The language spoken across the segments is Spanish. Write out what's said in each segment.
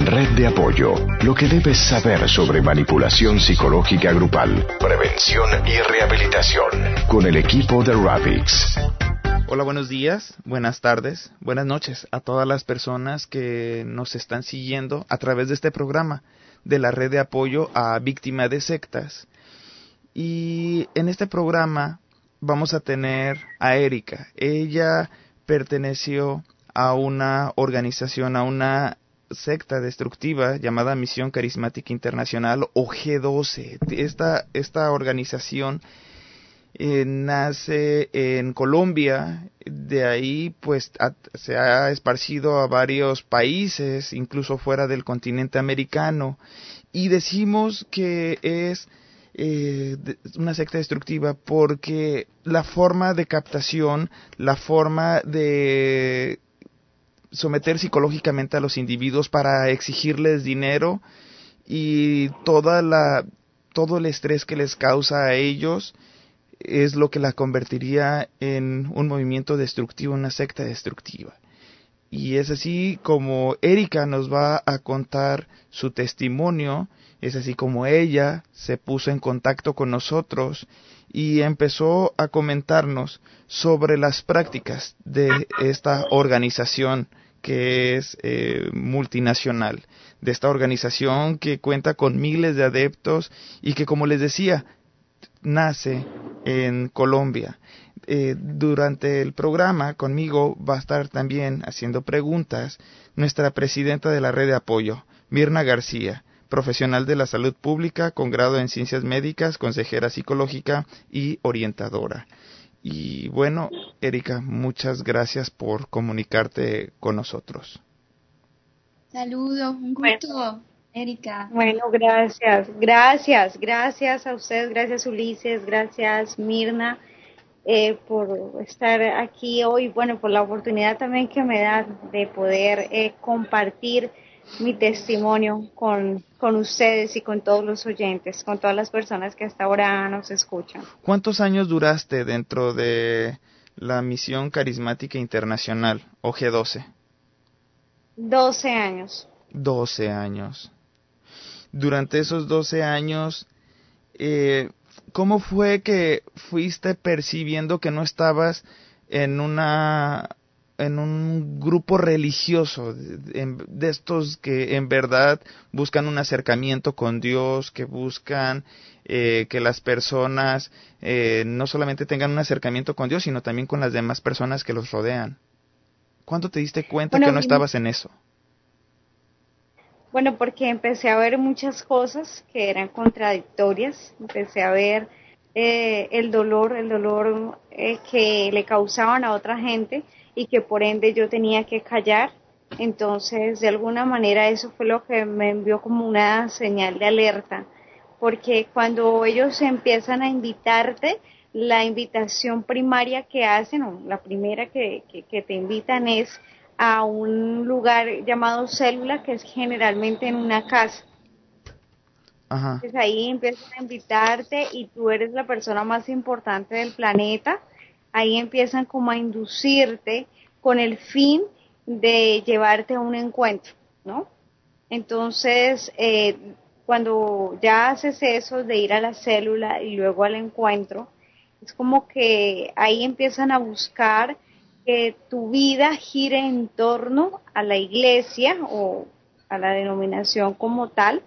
Red de apoyo. Lo que debes saber sobre manipulación psicológica grupal, prevención y rehabilitación. Con el equipo de Ravix. Hola, buenos días, buenas tardes, buenas noches a todas las personas que nos están siguiendo a través de este programa de la red de apoyo a víctimas de sectas. Y en este programa vamos a tener a Erika. Ella perteneció a una organización, a una secta destructiva llamada Misión Carismática Internacional o G12. Esta, esta organización eh, nace en Colombia, de ahí pues se ha esparcido a varios países, incluso fuera del continente americano, y decimos que es eh, una secta destructiva porque la forma de captación, la forma de someter psicológicamente a los individuos para exigirles dinero y toda la todo el estrés que les causa a ellos es lo que la convertiría en un movimiento destructivo, una secta destructiva. Y es así como Erika nos va a contar su testimonio, es así como ella se puso en contacto con nosotros y empezó a comentarnos sobre las prácticas de esta organización que es eh, multinacional, de esta organización que cuenta con miles de adeptos y que, como les decía, nace en Colombia. Eh, durante el programa conmigo va a estar también haciendo preguntas nuestra presidenta de la red de apoyo, Mirna García, profesional de la salud pública con grado en ciencias médicas, consejera psicológica y orientadora. Y bueno, Erika, muchas gracias por comunicarte con nosotros. Saludos, un gusto, Erika. Bueno, gracias, gracias, gracias a ustedes, gracias Ulises, gracias Mirna eh, por estar aquí hoy, bueno, por la oportunidad también que me da de poder eh, compartir mi testimonio con, con ustedes y con todos los oyentes, con todas las personas que hasta ahora nos escuchan. ¿Cuántos años duraste dentro de la misión carismática internacional, OG12? 12 años. 12 años. Durante esos 12 años, eh, ¿cómo fue que fuiste percibiendo que no estabas en una en un grupo religioso de, estos que en verdad buscan un acercamiento con Dios, que buscan eh, que las personas eh, no solamente tengan un acercamiento con Dios, sino también con las demás personas que los rodean. ¿Cuándo te diste cuenta que no estabas en eso? Bueno, porque empecé a ver muchas cosas que eran contradictorias, empecé a ver eh, el dolor, el dolor que le causaban a otra gente, y que por ende yo tenía que callar. Entonces, de alguna manera eso fue lo que me envió como una señal de alerta, porque cuando ellos empiezan a invitarte, la invitación primaria que hacen, o la primera que, que, te invitan es a un lugar llamado célula, que es generalmente en una casa. Entonces ahí empiezan a invitarte y tú eres la persona más importante del planeta ahí empiezan como a inducirte con el fin de llevarte a un encuentro, ¿no? Entonces, eh, cuando ya haces eso de ir a la célula y luego al encuentro, es como que ahí empiezan a buscar que tu vida gire en torno a la iglesia o a la denominación como tal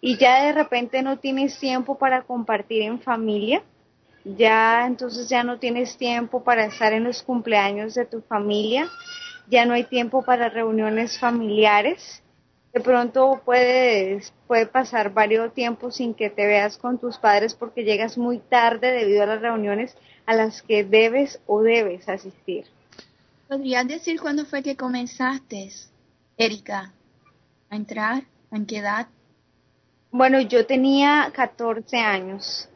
y ya de repente no tienes tiempo para compartir en familia, ya entonces ya no tienes tiempo para estar en los cumpleaños de tu familia, ya no hay tiempo para reuniones familiares. De pronto puedes, puede pasar varios tiempos sin que te veas con tus padres porque llegas muy tarde debido a las reuniones a las que debes o debes asistir. ¿Podrías decir cuándo fue que comenzaste, Erika, a entrar? ¿En qué edad? Bueno, yo tenía 14 años.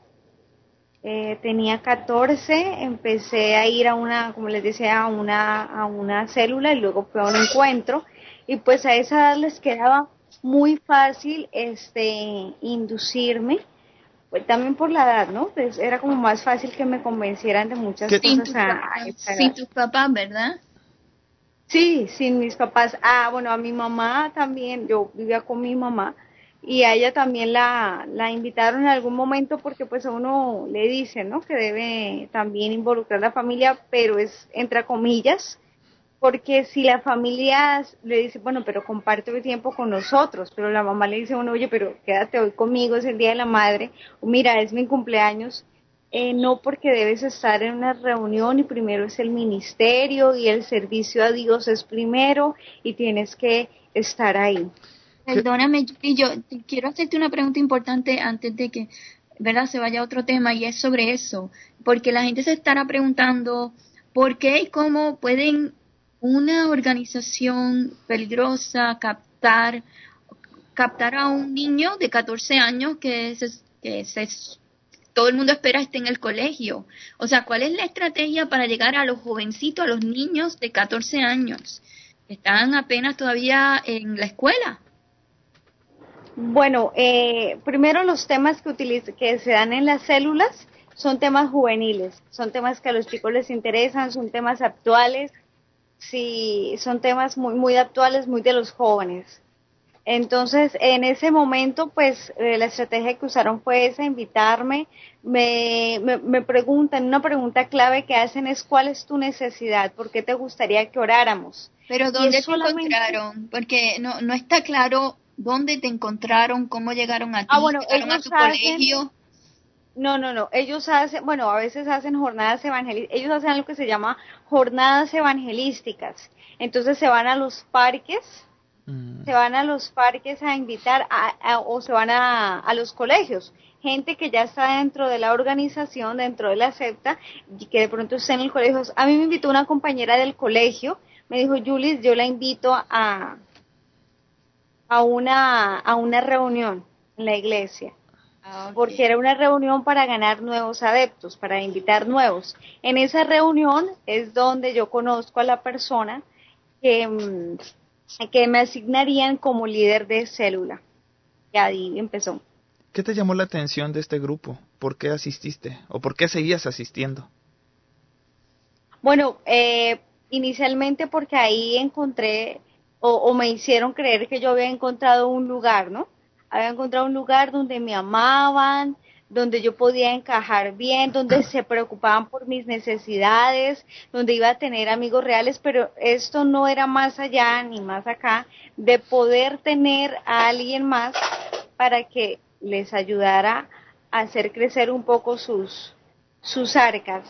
Eh, tenía 14, empecé a ir a una, como les decía, a una, a una célula y luego fue a un encuentro y pues a esa edad les quedaba muy fácil este inducirme pues también por la edad, ¿no? Pues era como más fácil que me convencieran de muchas cosas. sin tus papás, ¿verdad? Sí, sin mis papás. Ah, bueno, a mi mamá también, yo vivía con mi mamá y a ella también la, la invitaron en algún momento porque pues a uno le dice, ¿no? Que debe también involucrar a la familia, pero es entre comillas, porque si la familia le dice, bueno, pero comparte el tiempo con nosotros, pero la mamá le dice, bueno, oye, pero quédate hoy conmigo, es el Día de la Madre, o mira, es mi cumpleaños, eh, no porque debes estar en una reunión y primero es el ministerio y el servicio a Dios es primero y tienes que estar ahí. Perdóname, yo quiero hacerte una pregunta importante antes de que, ¿verdad?, se vaya a otro tema y es sobre eso, porque la gente se estará preguntando por qué y cómo pueden una organización peligrosa captar captar a un niño de 14 años que, que todo el mundo espera esté en el colegio. O sea, ¿cuál es la estrategia para llegar a los jovencitos, a los niños de 14 años que están apenas todavía en la escuela? Bueno, eh, primero los temas que, que se dan en las células son temas juveniles, son temas que a los chicos les interesan, son temas actuales, sí, son temas muy, muy actuales, muy de los jóvenes. Entonces, en ese momento, pues eh, la estrategia que usaron fue esa, invitarme. Me, me, me, preguntan, una pregunta clave que hacen es cuál es tu necesidad, por qué te gustaría que oráramos. Pero ¿dónde te encontraron? Porque no, no está claro dónde te encontraron, cómo llegaron a ti, ah, bueno, a tu colegio. No, no, no. Ellos hacen, bueno, a veces hacen jornadas evangelísticas. Ellos hacen lo que se llama jornadas evangelísticas. Entonces se van a los parques, mm. se van a los parques a invitar o se van a, a los colegios. Gente que ya está dentro de la organización, dentro de la secta, y que de pronto está en el colegio. A mí me invitó una compañera del colegio, me dijo, Julis, yo la invito a, a, una, a una reunión en la iglesia. Ah, porque era una reunión para ganar nuevos adeptos, para invitar nuevos. En esa reunión es donde yo conozco a la persona que, mm, que me asignarían como líder de célula. Y ahí empezó. ¿Qué te llamó la atención de este grupo? ¿Por qué asististe? ¿O por qué seguías asistiendo? Bueno, eh, inicialmente porque ahí encontré o, o me hicieron creer que yo había encontrado un lugar, ¿no? había encontrado un lugar donde me amaban, donde yo podía encajar bien, donde se preocupaban por mis necesidades, donde iba a tener amigos reales, pero esto no era más allá ni más acá de poder tener a alguien más para que les ayudara a hacer crecer un poco sus, sus arcas.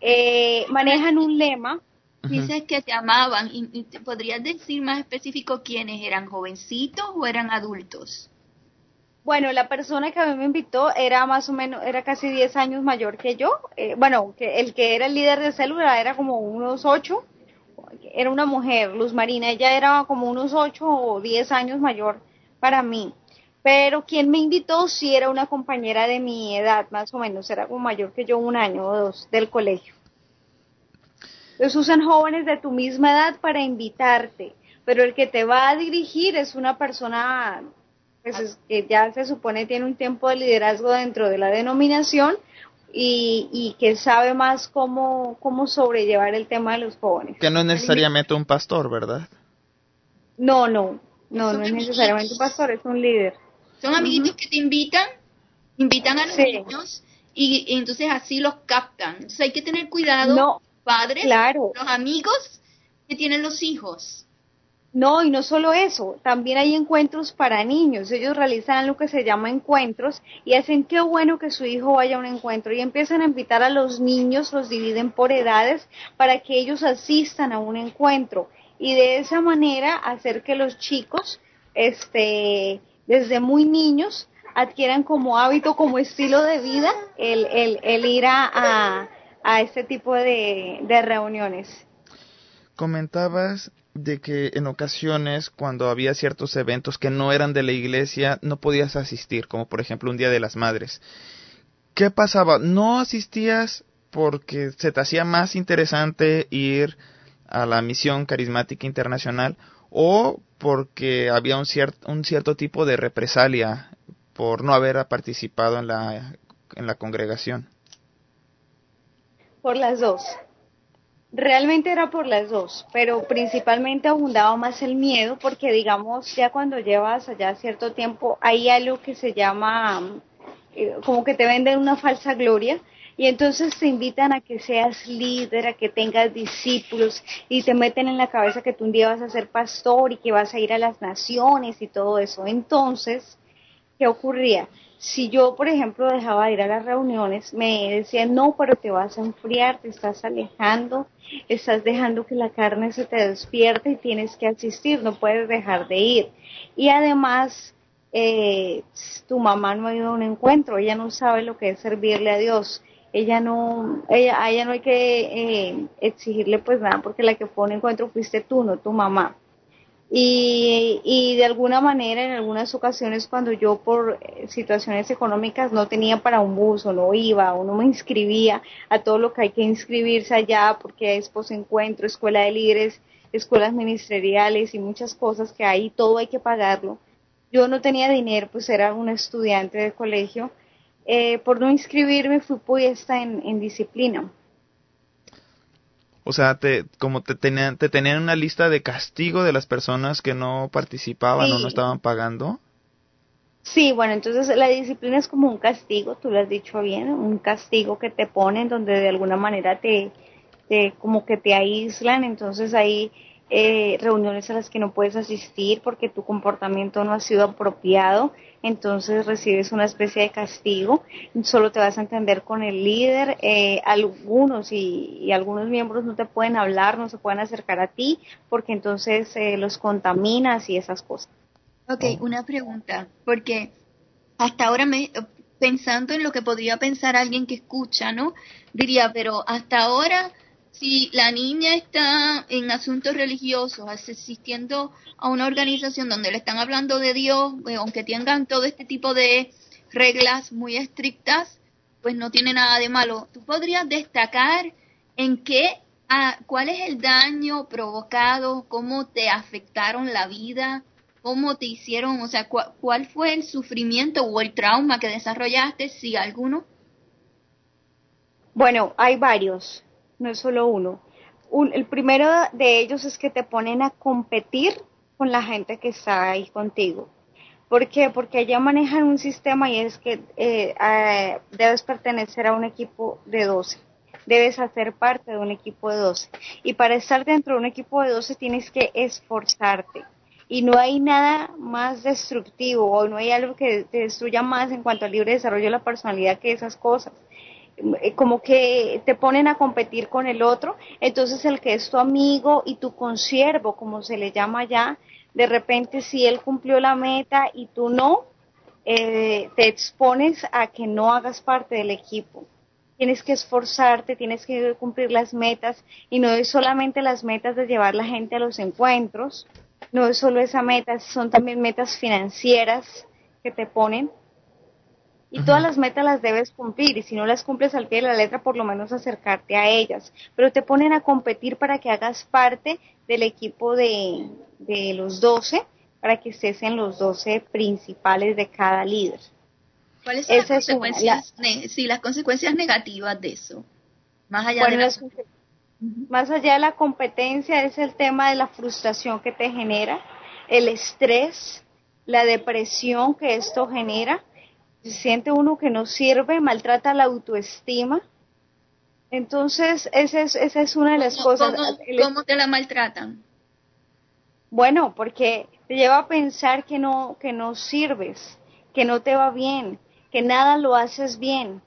Eh, manejan un lema. Dices que te amaban, y, ¿podrías decir más específico quiénes eran, jovencitos o eran adultos? Bueno, la persona que a mí me invitó era más o menos, era casi 10 años mayor que yo. Eh, bueno, que el que era el líder de célula era como unos 8. Era una mujer, Luz Marina, ella era como unos 8 o 10 años mayor para mí. Pero quien me invitó sí era una compañera de mi edad, más o menos, era como mayor que yo un año o dos del colegio. Entonces usan jóvenes de tu misma edad para invitarte, pero el que te va a dirigir es una persona pues que ya se supone tiene un tiempo de liderazgo dentro de la denominación y, y que sabe más cómo, cómo sobrellevar el tema de los jóvenes. Que no es necesariamente un pastor, ¿verdad? No, no, no, no es necesariamente un pastor, es un líder. Son amiguitos que te invitan, invitan a los niños y, entonces así los captan. Entonces hay que tener cuidado, no, padres, los amigos que tienen los hijos. No, y no solo eso, también hay encuentros para niños. Ellos realizan lo que se llama encuentros y hacen qué bueno que su hijo vaya a un encuentro y empiezan a invitar a los niños, los dividen por edades para que ellos asistan a un encuentro. Y de esa manera hacer que los chicos, este, desde muy niños, adquieran como hábito, como estilo de vida el, el, el ir a, a, este tipo de, reuniones. Comentabas de que en ocasiones cuando había ciertos eventos que no eran de la iglesia no podías asistir, como por ejemplo un Día de las Madres. ¿Qué pasaba? ¿No asistías porque se te hacía más interesante ir a la misión carismática internacional o porque había un, cierto un cierto tipo de represalia por no haber participado en la congregación? Por las dos Realmente era por las dos, pero principalmente abundaba más el miedo porque digamos ya cuando llevas allá cierto tiempo hay algo que se llama eh, como que te venden una falsa gloria y entonces te invitan a que seas líder, a que tengas discípulos y te meten en la cabeza que tú un día vas a ser pastor y que vas a ir a las naciones y todo eso. Entonces, ¿qué ocurría? Si yo, por ejemplo, dejaba de ir a las reuniones, me decían, no, pero te vas a enfriar, te estás alejando, estás dejando que la carne se te despierte y tienes que asistir, no puedes dejar de ir. Y además, eh, tu mamá no ha ido a un encuentro, ella no sabe lo que es servirle a Dios. Ella no, ella, a ella no hay que eh, exigirle pues nada, porque la que fue a un encuentro fuiste tú, no tu mamá. Y, y, de alguna manera en algunas ocasiones cuando yo por eh, situaciones económicas no tenía para un bus o no iba o no me inscribía a todo lo que hay que inscribirse allá porque es encuentro, escuela de líderes, escuelas ministeriales y muchas cosas que hay, todo hay que pagarlo. Yo no tenía dinero, pues era una estudiante de colegio. Eh, por no inscribirme fui puesta en disciplina o sea, te, como te tenían, te tenían una lista de castigo de las personas que no participaban o no estaban pagando. Sí, bueno, entonces la disciplina es como un castigo, tú lo has dicho bien, un castigo que te ponen donde de alguna manera te, te como que te aíslan, entonces ahí eh, reuniones a las que no puedes asistir porque tu comportamiento no ha sido apropiado, entonces recibes una especie de castigo, solo te vas a entender con el líder, eh, algunos y, algunos miembros no te pueden hablar, no se pueden acercar a ti porque entonces eh, los contaminas y esas cosas. Ok, una pregunta, porque hasta ahora me, pensando en lo que podría pensar alguien que escucha, ¿no? Diría, pero hasta ahora si la niña está en asuntos religiosos, asistiendo a una organización donde le están hablando de Dios, eh, aunque tengan todo este tipo de reglas muy estrictas, pues no tiene nada de malo. ¿Tú podrías destacar en qué, cuál es el daño provocado, cómo te afectaron la vida, cómo te hicieron, o sea, cuál fue el sufrimiento o el trauma que desarrollaste, si alguno? Bueno, hay varios no es solo uno. el primero de ellos es que te ponen a competir con la gente que está ahí contigo. ¿Por qué? Porque allá manejan un sistema y es que eh, eh, debes pertenecer a un equipo de 12. Debes hacer parte de un equipo de 12. Y para estar dentro de un equipo de 12 tienes que esforzarte. Y no hay nada más destructivo o no hay algo que te destruya más en cuanto al libre desarrollo de la personalidad que esas cosas. Eh, como que te ponen a competir con el otro, entonces el que es tu amigo y tu consiervo, como se le llama ya, de repente si él cumplió la meta y tú no, eh, te expones a que no hagas parte del equipo. Tienes que esforzarte, tienes que cumplir las metas y no es solamente las metas de llevar la gente a los encuentros, no es solo esa meta, son también metas financieras que te ponen y todas las metas las debes cumplir y si no las cumples al pie de la letra por lo menos acercarte a ellas, pero te ponen a competir para que hagas parte del equipo de, de los 12 para que estés en los 12 principales de cada líder. ¿Cuáles son las consecuencias, las consecuencias negativas de eso? Más allá de más allá de la competencia es el tema de la frustración que te genera, el estrés, la depresión que esto genera, se siente uno que no sirve, maltrata la autoestima. Entonces, esa es, esa es una de las cosas. ¿cómo, te la maltratan? Bueno, porque te lleva a pensar que no, que no sirves, que no te va bien, que nada lo haces bien,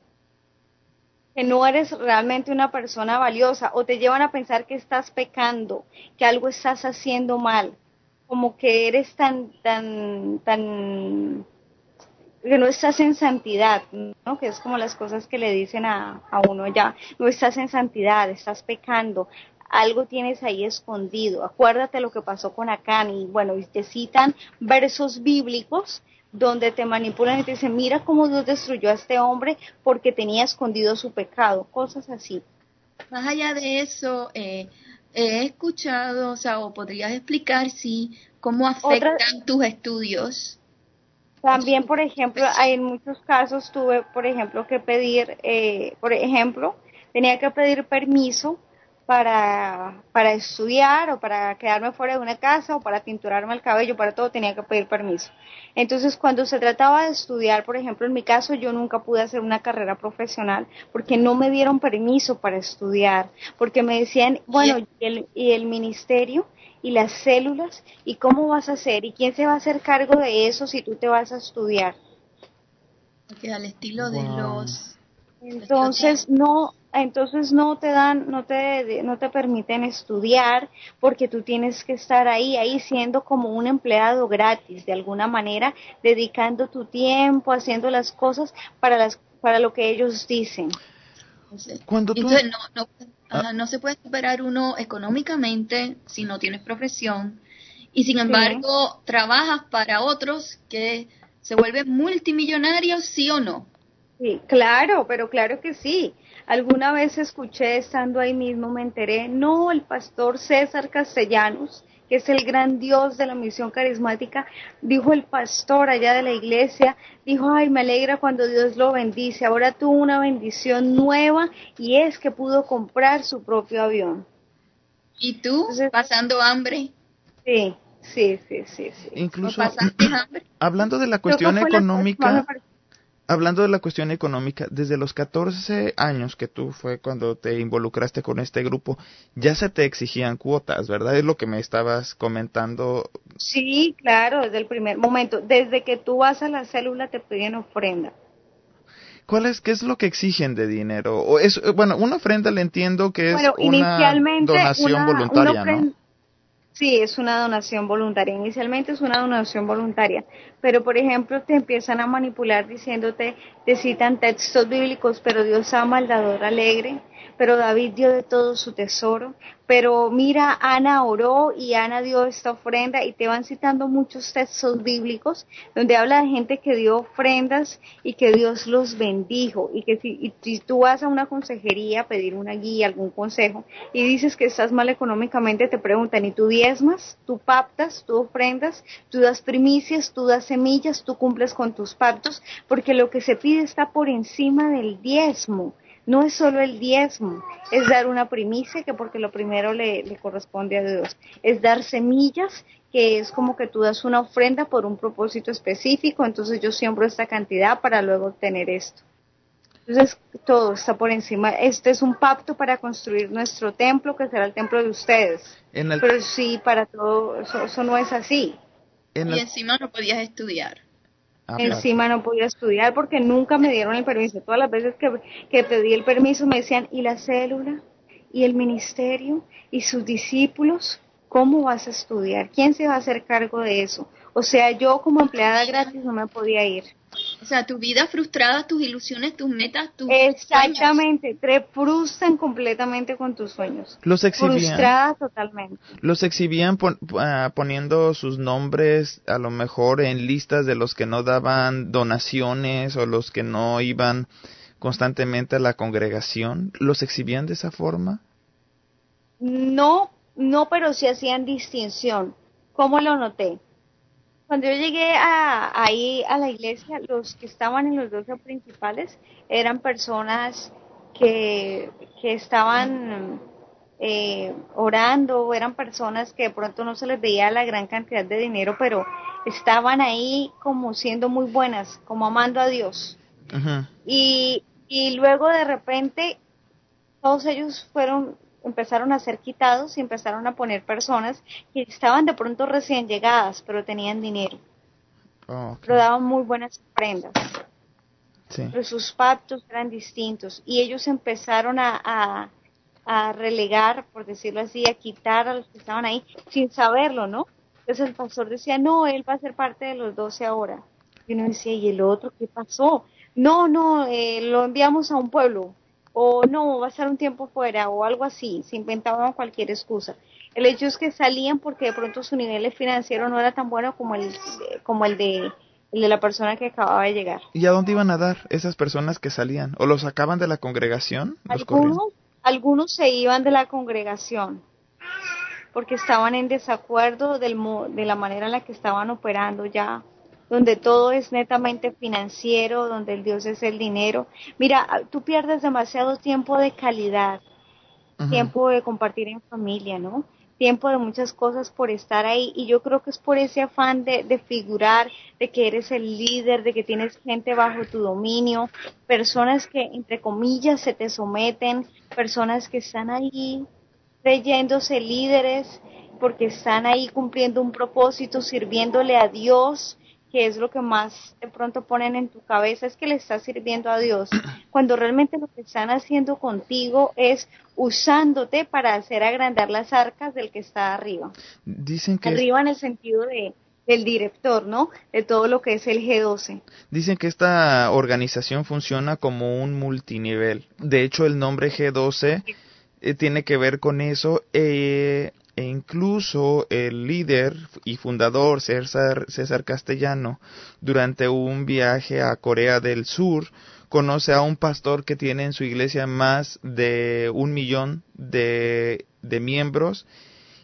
que no eres realmente una persona valiosa, o te llevan a pensar que estás pecando, que algo estás haciendo mal, como que eres tan, tan, tan que no estás en santidad, ¿no? Que es como las cosas que le dicen a, uno ya, no estás en santidad, estás pecando, algo tienes ahí escondido, acuérdate lo que pasó con Acán y bueno, y te citan versos bíblicos donde te manipulan y te dicen, mira cómo Dios destruyó a este hombre porque tenía escondido su pecado, cosas así. Más allá de eso, eh, he escuchado, o sea, o podrías explicar si cómo afectan tus estudios también, por ejemplo, hay en muchos casos tuve, por ejemplo, que pedir, eh, por ejemplo, tenía que pedir permiso para, para estudiar o para quedarme fuera de una casa o para pinturarme el cabello, para todo tenía que pedir permiso. Entonces, cuando se trataba de estudiar, por ejemplo, en mi caso, yo nunca pude hacer una carrera profesional porque no me dieron permiso para estudiar, porque me decían, bueno, y el, y el ministerio y las células, ¿y cómo vas a hacer? ¿Y quién se va a hacer cargo de eso si tú te vas a estudiar? Porque al estilo de los... Entonces, no, entonces no te dan, no te, no te permiten estudiar porque tú tienes que estar ahí, ahí siendo como un empleado gratis, de alguna manera, dedicando tu tiempo, haciendo las cosas para las, para lo que ellos dicen. Cuando Entonces, no, no, ah. no se puede superar uno económicamente si no tienes profesión y sin embargo trabajas para otros que se vuelven multimillonarios, sí o no. Sí, claro, pero claro que sí. Alguna vez escuché, estando ahí mismo, me enteré, no, el pastor César Castellanos, que es el gran Dios de la misión carismática, dijo el pastor allá de la iglesia, dijo, ay, me alegra cuando Dios lo bendice, ahora tuvo una bendición nueva y es que pudo comprar su propio avión. ¿Y tú pasando hambre? Sí, sí, sí, sí. sí. Incluso, hablando de la cuestión económica, hablando de la cuestión económica, desde los 14 años que tú fue cuando te involucraste con este grupo, ya se te exigían cuotas, ¿verdad? Es lo que me estabas comentando. Sí, claro, desde el primer momento. Desde que tú vas a la célula te piden ofrenda. ¿Cuál es, qué es lo que exigen de dinero? O es, bueno, una ofrenda le entiendo que es una donación voluntaria, ¿no? Sí, es una donación voluntaria. Inicialmente es una donación voluntaria, pero por ejemplo te empiezan a manipular diciéndote, te citan textos bíblicos, pero Dios ama al dador alegre, pero David dio de todo su tesoro, pero mira, Ana oró y Ana dio esta ofrenda y te van citando muchos textos bíblicos donde habla de gente que dio ofrendas y que Dios los bendijo y que si, tú vas a una consejería pedir una guía, algún consejo y dices que estás mal económicamente, te preguntan, ¿y tú diezmas? ¿Tú pactas? ¿Tú ofrendas? ¿Tú das primicias? ¿Tú das semillas? ¿Tú cumples con tus pactos? Porque lo que se pide está por encima del diezmo no es solo el diezmo, es dar una primicia, que porque lo primero le, corresponde a Dios, es dar semillas, que es como que tú das una ofrenda por un propósito específico, entonces yo siembro esta cantidad para luego obtener esto. Entonces todo está por encima. Este es un pacto para construir nuestro templo, que será el templo de ustedes. Pero sí, para todo, eso, no es así. y encima no podías estudiar. Ah, Encima no podía estudiar porque nunca me dieron el permiso. Todas las veces que, que pedí el permiso me decían, ¿y la célula? ¿Y el ministerio? ¿Y sus discípulos? ¿Cómo vas a estudiar? ¿Quién se va a hacer cargo de eso? O sea, yo como empleada gratis no me podía ir. O sea, tu vida frustrada, tus ilusiones, tus metas, tus Exactamente, te frustran completamente con tus sueños. Los exhibían. Frustrada totalmente. Los exhibían ah, poniendo sus nombres a lo mejor en listas de los que no daban donaciones o los que no iban constantemente a la congregación. ¿Los exhibían de esa forma? No, no, pero sí hacían distinción. ¿Cómo lo noté? Cuando yo llegué a, ahí a la iglesia, los que estaban en los doce principales eran personas que, que estaban eh, orando, eran personas que de pronto no se les veía la gran cantidad de dinero, pero estaban ahí como siendo muy buenas, como amando a Dios. Y, y luego de repente todos ellos fueron empezaron a ser quitados y empezaron a poner personas que estaban de pronto recién llegadas, pero tenían dinero. Oh, pero daban muy buenas prendas. Pero sus pactos eran distintos y ellos empezaron a, a, relegar, por decirlo así, a quitar a los que estaban ahí sin saberlo, ¿no? Entonces el pastor decía, no, él va a ser parte de los doce ahora. Y uno decía, ¿y el otro qué pasó? No, no, eh, lo enviamos a un pueblo o no, va a estar un tiempo fuera o algo así, se inventaban cualquier excusa. El hecho es que salían porque de pronto su nivel financiero no era tan bueno como el, como el de el de la persona que acababa de llegar. ¿Y a dónde iban a dar esas personas que salían? ¿O los sacaban de la congregación? Algunos, algunos se iban de la congregación porque estaban en desacuerdo del, de la manera en la que estaban operando ya donde todo es netamente financiero, donde el Dios es el dinero. Mira, tú pierdes demasiado tiempo de calidad tiempo de compartir en familia, ¿no? Tiempo de muchas cosas por estar ahí y yo creo que es por ese afán de, de figurar, de que eres el líder, de que tienes gente bajo tu dominio, personas que entre comillas se te someten, personas que están ahí creyéndose líderes porque están ahí cumpliendo un propósito, sirviéndole a Dios que es lo que más de pronto ponen en tu cabeza, es que le estás sirviendo a Dios, cuando realmente lo que están haciendo contigo es usándote para hacer agrandar las arcas del que está arriba. Dicen que arriba en el sentido de del director, ¿no? De todo lo que es el G12. Dicen que esta organización funciona como un multinivel. De hecho, el nombre G12 eh, tiene que ver con eso. Eh, e incluso el líder y fundador César, Castellano, durante un viaje a Corea del Sur, conoce a un pastor que tiene en su iglesia más de un millón de miembros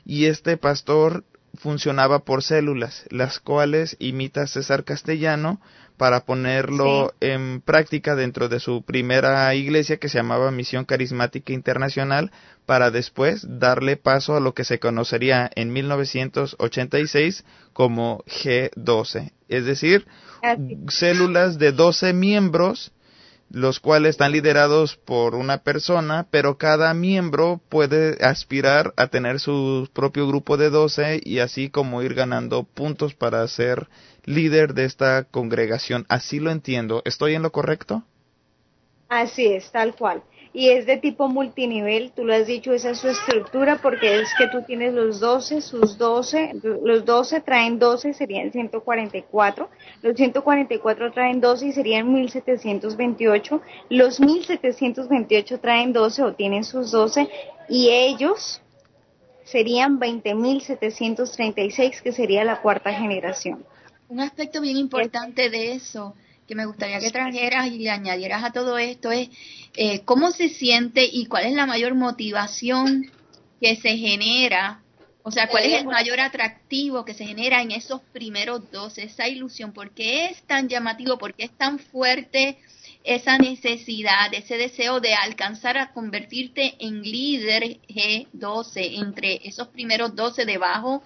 y este pastor funcionaba por células, las cuales imita César Castellano para ponerlo en práctica dentro de su primera iglesia que se llamaba Misión Carismática Internacional para después darle paso a lo que se conocería en 1986 como G12, es decir, células de 12 miembros los cuales están liderados por una persona, pero cada miembro puede aspirar a tener su propio grupo de 12 y así como ir ganando puntos para ser líder de esta congregación. Así lo entiendo. ¿Estoy en lo correcto? Así es, tal cual y es de tipo multinivel, tú lo has dicho, esa es su estructura porque es que tú tienes los 12, sus 12, los 12 traen 12 serían 144, los 144 traen 12 y serían 1728, los 1728 traen 12 o tienen sus 12 y ellos serían 20.736 que sería la cuarta generación. Un aspecto bien importante de eso que me gustaría que trajeras y le añadieras a todo esto es eh, cómo se siente y cuál es la mayor motivación que se genera, o sea, cuál es el mayor atractivo que se genera en esos primeros dos, esa ilusión, por qué es tan llamativo, por qué es tan fuerte esa necesidad, ese deseo de alcanzar a convertirte en líder G12 entre esos primeros 12 debajo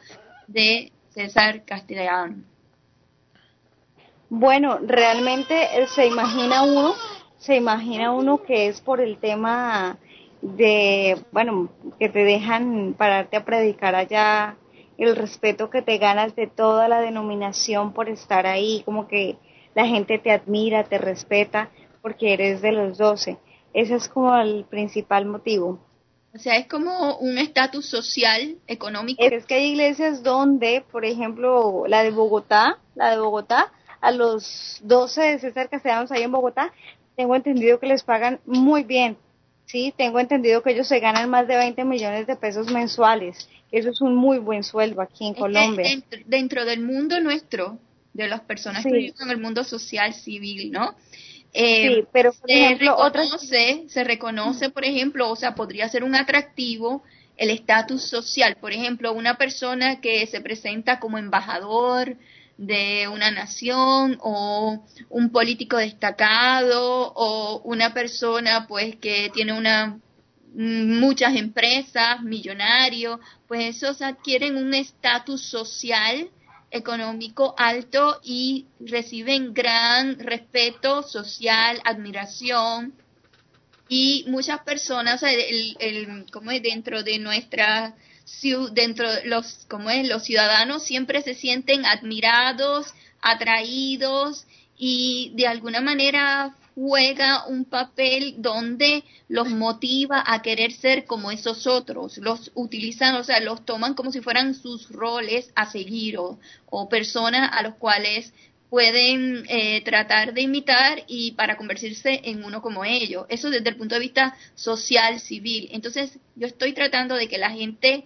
de César Castellano. Bueno, realmente eh, se imagina uno, se imagina uno que es por el tema de, bueno, que te dejan pararte a predicar allá, el respeto que te ganas de toda la denominación por estar ahí, como que la gente te admira, te respeta, porque eres de los doce. Ese es como el principal motivo. O sea, es como un estatus social, económico. Es que hay iglesias donde, por ejemplo, la de Bogotá, la de Bogotá, a los 12 de César Castellanos ahí en Bogotá, tengo entendido que les pagan muy bien. Sí, tengo entendido que ellos se ganan más de 20 millones de pesos mensuales. Eso es un muy buen sueldo aquí en Colombia. Dentro, del mundo nuestro, de las personas que viven en el mundo social civil, ¿no? Eh, sí, pero por se reconoce, se reconoce, por ejemplo, o sea, podría ser un atractivo el estatus social. Por ejemplo, una persona que se presenta como embajador de una nación o un político destacado o una persona pues que tiene una muchas empresas, millonario, pues esos adquieren un estatus social económico alto y reciben gran respeto social, admiración. Y muchas personas el, el, como dentro de nuestra dentro los como es los ciudadanos siempre se sienten admirados atraídos y de alguna manera juega un papel donde los motiva a querer ser como esos otros, los utilizan, o sea, los toman como si fueran sus roles a seguir o, o personas a los cuales pueden eh, tratar de imitar y para convertirse en uno como ellos. Eso desde el punto de vista social, civil. Entonces, yo estoy tratando de que la gente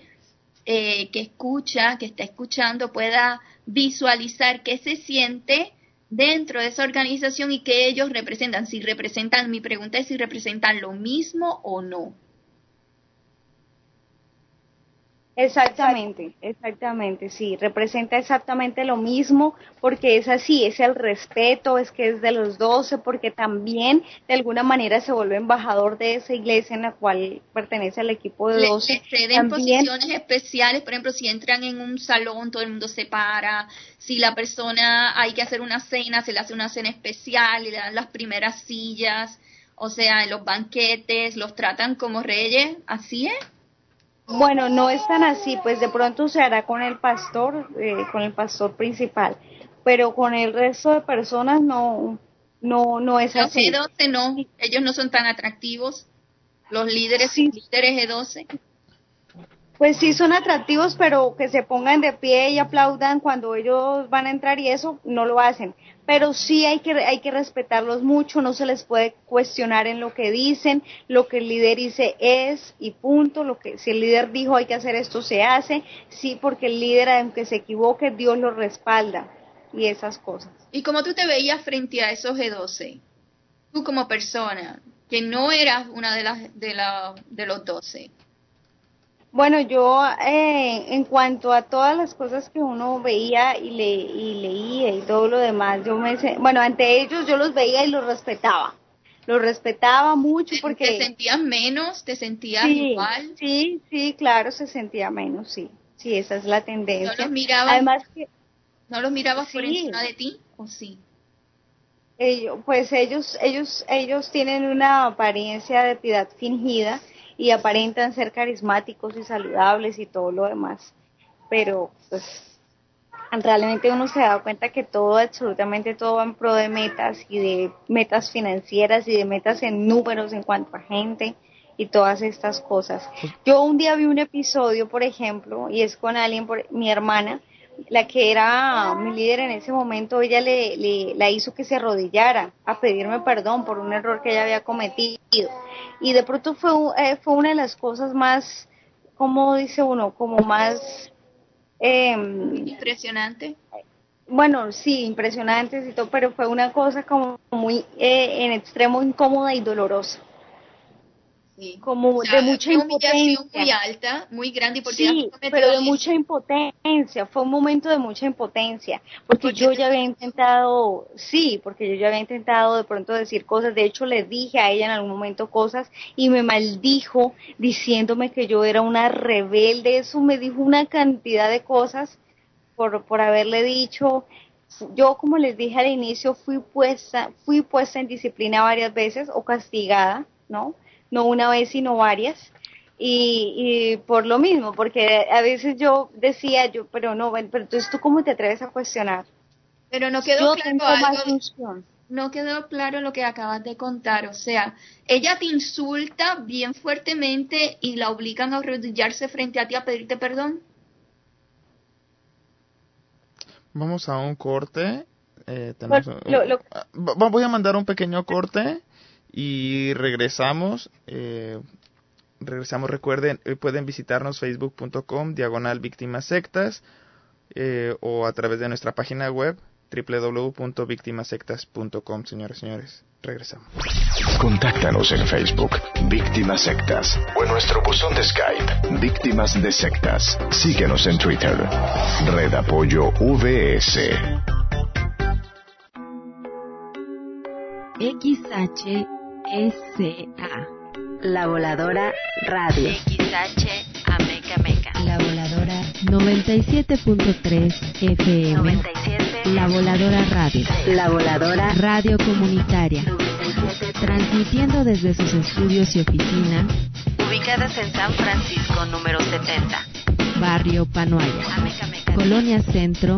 eh, que escucha, que está escuchando, pueda visualizar qué se siente dentro de esa organización y qué ellos representan. Si representan, mi pregunta es si representan lo mismo o no. Exactamente, exactamente, sí, representa exactamente lo mismo porque es así, es el respeto, es que es de los doce, porque también de alguna manera se vuelve embajador de esa iglesia en la cual pertenece al equipo de doce. Le, ceden posiciones especiales, por ejemplo, si entran en un salón, todo el mundo se para, si la persona hay que hacer una cena, se le hace una cena especial, le dan las primeras sillas, o sea, en los banquetes, los tratan como reyes, así es. Bueno, no es tan así, pues de pronto se hará con el pastor, eh, con el pastor principal, pero con el resto de personas no, no, no es así. Los G12 no, ellos no son tan atractivos, los líderes, sí. líderes G12 pues sí son atractivos, pero que se pongan de pie y aplaudan cuando ellos van a entrar y eso no lo hacen. Pero sí hay que, hay que respetarlos mucho, no se les puede cuestionar en lo que dicen, lo que el líder dice es y punto, lo que si el líder dijo hay que hacer esto se hace, sí porque el líder aunque se equivoque Dios lo respalda y esas cosas. ¿Y cómo tú te veías frente a esos G12? Tú como persona, que no eras una de las de, la, de los 12 bueno, yo eh, en cuanto a todas las cosas que uno veía y, le, y leía y todo lo demás, yo me bueno, ante ellos yo los veía y los respetaba. Los respetaba mucho porque... ¿Te sentías menos? ¿Te sentías igual? Sí, sí, claro, se sentía menos, sí. Sí, esa es la tendencia. ¿No los mirabas, Además que, ¿no los mirabas por encima de ti o sí? Ellos, pues ellos, ellos, ellos tienen una apariencia de piedad fingida y aparentan ser carismáticos y saludables y todo lo demás. Pero pues realmente uno se da cuenta que todo, absolutamente todo va en pro de metas y de metas financieras y de metas en números en cuanto a gente y todas estas cosas. Yo un día vi un episodio, por ejemplo, y es con alguien, por, mi hermana, la que era mi líder en ese momento, ella le, le, la hizo que se arrodillara a pedirme perdón por un error que ella había cometido. Y de pronto fue, eh, fue una de las cosas más, como dice uno, como más... Eh, impresionante. Bueno, sí, impresionante pero fue una cosa como muy eh, en extremo incómoda y dolorosa como de mucha impotencia. muy alta, muy grande y por sí, pero de mucha impotencia, fue un momento de mucha impotencia, porque yo ya había intentado, sí, porque yo ya había intentado de pronto decir cosas, de hecho le dije a ella en algún momento cosas y me maldijo diciéndome que yo era una rebelde, eso me dijo una cantidad de cosas por, por haberle dicho. Yo como les dije al inicio fui puesta fui puesta en disciplina varias veces o castigada no no una vez sino varias. Y, y, por lo mismo, porque a veces yo decía, yo, pero no, pero entonces tú cómo te atreves a cuestionar. Pero no quedó claro algo, no quedó claro lo que acabas de contar, o sea, ella te insulta bien fuertemente y la obligan a arrodillarse frente a ti a pedirte perdón. Vamos a un corte. Eh, ah, voy a mandar un pequeño corte y regresamos. Eh, regresamos, recuerden, eh, pueden visitarnos facebook.com diagonal víctimas sectas eh, o a través de nuestra página web www.victimasectas.com, señores y señores. Regresamos. Contáctanos en Facebook, Víctimas Sectas, o en nuestro buzón de Skype, Víctimas de Sectas. Síguenos en Twitter, Red Apoyo VS. XH SA. La Voladora Radio. XH Ameca Meca. La Voladora 97.3 FM. 97. La Voladora Radio. La Voladora Radio Comunitaria. Transmitiendo desde sus estudios y oficinas. Ubicadas en San Francisco, número 70. Barrio Panoaya. Colonia Centro,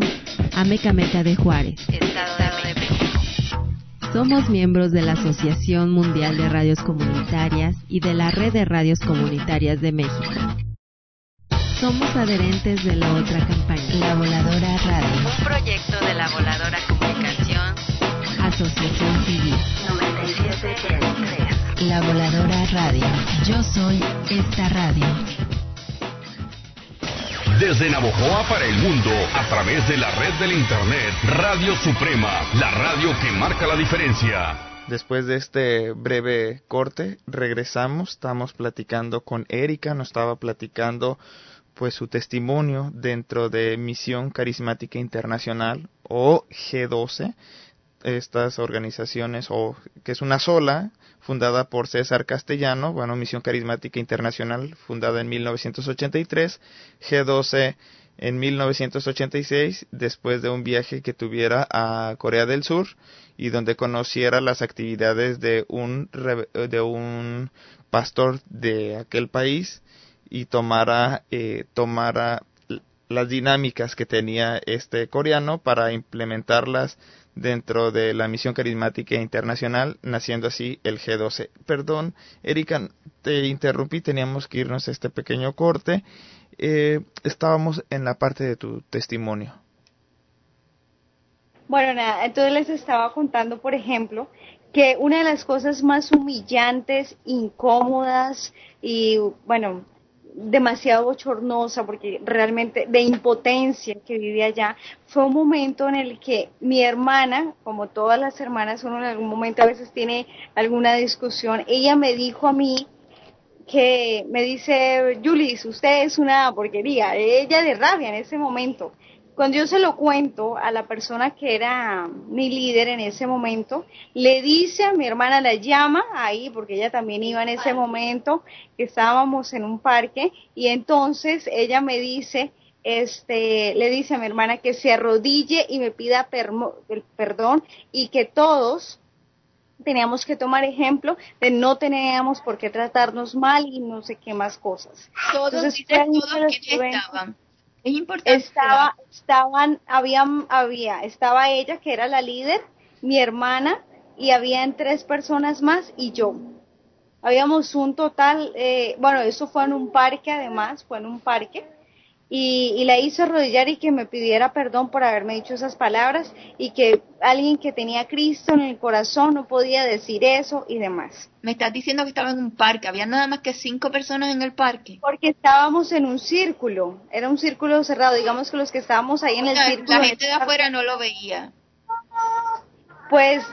Amecameca de Juárez. Estado de México. Somos miembros de la Asociación Mundial de Radios Comunitarias y de la Red de Radios Comunitarias de México. Somos adherentes de la otra campaña, La Voladora Radio. Un proyecto de la Voladora Comunicación. Asociación Civil. 97.3. La Voladora Radio. Yo soy esta radio. Desde Navojoa para el mundo, a través de la red del Internet, Radio Suprema, la radio que marca la diferencia. Después de este breve corte, regresamos. Estamos platicando con Erika, nos estaba platicando pues su testimonio dentro de Misión Carismática Internacional o G12, estas organizaciones o que es una sola fundada por César Castellano, bueno, Misión Carismática Internacional fundada en 1983, G12 en 1986 después de un viaje que tuviera a Corea del Sur y donde conociera las actividades de un de un pastor de aquel país y tomara eh, tomara las dinámicas que tenía este coreano para implementarlas dentro de la misión carismática internacional, naciendo así el G12. Perdón, Erika, te interrumpí, teníamos que irnos a este pequeño corte. Eh, estábamos en la parte de tu testimonio. Bueno, nada, entonces les estaba contando, por ejemplo, que una de las cosas más humillantes, incómodas y, bueno, demasiado bochornosa, porque realmente de impotencia que vivía allá, fue un momento en el que mi hermana, como todas las hermanas, uno en algún momento a veces tiene alguna discusión, ella me dijo a mí que me dice, Julis, usted es una porquería, ella de rabia en ese momento. Cuando yo se lo cuento a la persona que era mi líder en ese momento, le dice a mi hermana, la llama ahí, porque ella también iba en ese momento, que estábamos en un parque, y entonces ella me dice, este, le dice a mi hermana que se arrodille y me pida perdón y que todos teníamos que tomar ejemplo de no teníamos por qué tratarnos mal y no sé qué más cosas. Todos, Entonces, todos estaban. Es importante. Estaba, estaban, habían, había, estaba ella que era la líder, mi hermana y habían tres personas más y yo. Habíamos un total, eh, bueno, eso fue en un parque además, fue en un parque y, la hice arrodillar y que me pidiera perdón por haberme dicho esas palabras y que alguien que tenía Cristo en el corazón no podía decir eso y demás. Me estás diciendo que estaba en un parque, había nada más que cinco personas en el parque. Porque estábamos en un círculo, era un círculo cerrado, digamos que los que estábamos ahí en el círculo. La gente de afuera no lo veía. Pues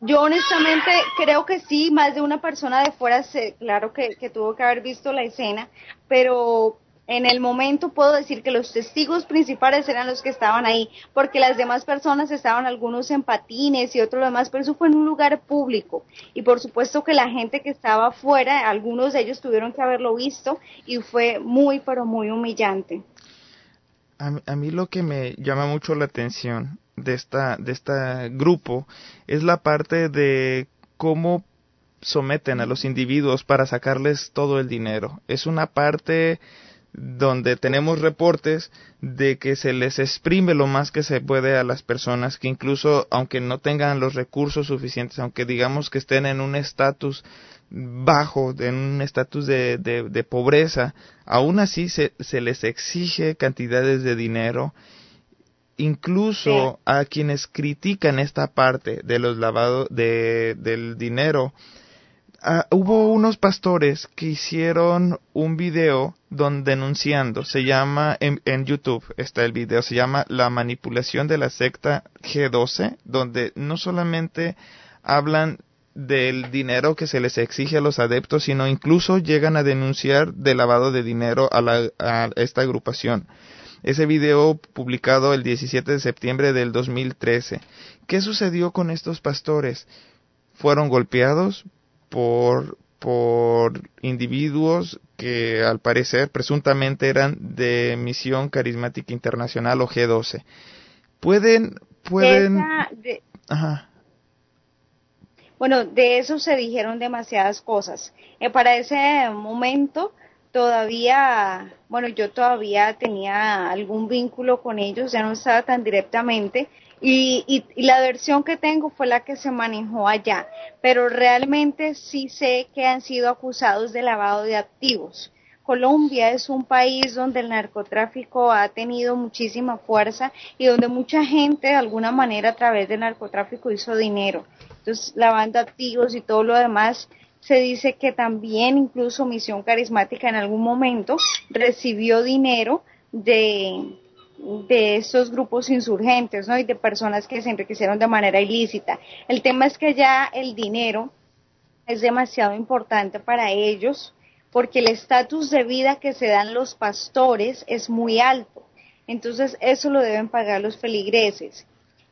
yo honestamente creo que sí, más de una persona de fuera, se, claro que, que tuvo que haber visto la escena, pero en el momento puedo decir que los testigos principales eran los que estaban ahí, porque las demás personas estaban algunos en patines y otros demás, pero eso fue en un lugar público. Y por supuesto que la gente que estaba afuera, algunos de ellos tuvieron que haberlo visto y fue muy, pero muy humillante. A, mí lo que me llama mucho la atención de esta de este grupo es la parte de cómo someten a los individuos para sacarles todo el dinero. Es una parte donde tenemos reportes de que se les exprime lo más que se puede a las personas que incluso aunque no tengan los recursos suficientes, aunque digamos que estén en un estatus bajo, en un estatus de, de, pobreza, aún así se, se les exige cantidades de dinero. Incluso a quienes critican esta parte de los lavados de, del dinero Ah, hubo unos pastores que hicieron un video donde denunciando, se llama en, YouTube, está el video, se llama La manipulación de la secta G12, donde no solamente hablan del dinero que se les exige a los adeptos, sino incluso llegan a denunciar de lavado de dinero a, la, a esta agrupación. Ese video publicado el 17 de septiembre del 2013. ¿Qué sucedió con estos pastores? Fueron golpeados, por, por individuos que al parecer presuntamente eran de Misión Carismática Internacional o G12. Pueden, pueden... Ajá. Bueno, de eso se dijeron demasiadas cosas. Eh, para ese momento todavía, bueno, yo todavía tenía algún vínculo con ellos, ya no estaba tan directamente, y, la versión que tengo fue la que se manejó allá, pero realmente sí sé que han sido acusados de lavado de activos. Colombia es un país donde el narcotráfico ha tenido muchísima fuerza y donde mucha gente de alguna manera a través del narcotráfico hizo dinero. Entonces, lavando activos y todo lo demás, se dice que también incluso Misión Carismática en algún momento recibió dinero de, de estos grupos insurgentes, ¿no? Y de personas que se enriquecieron de manera ilícita. El tema es que ya el dinero es demasiado importante para ellos porque el estatus de vida que se dan los pastores es muy alto. Entonces eso lo deben pagar los feligreses.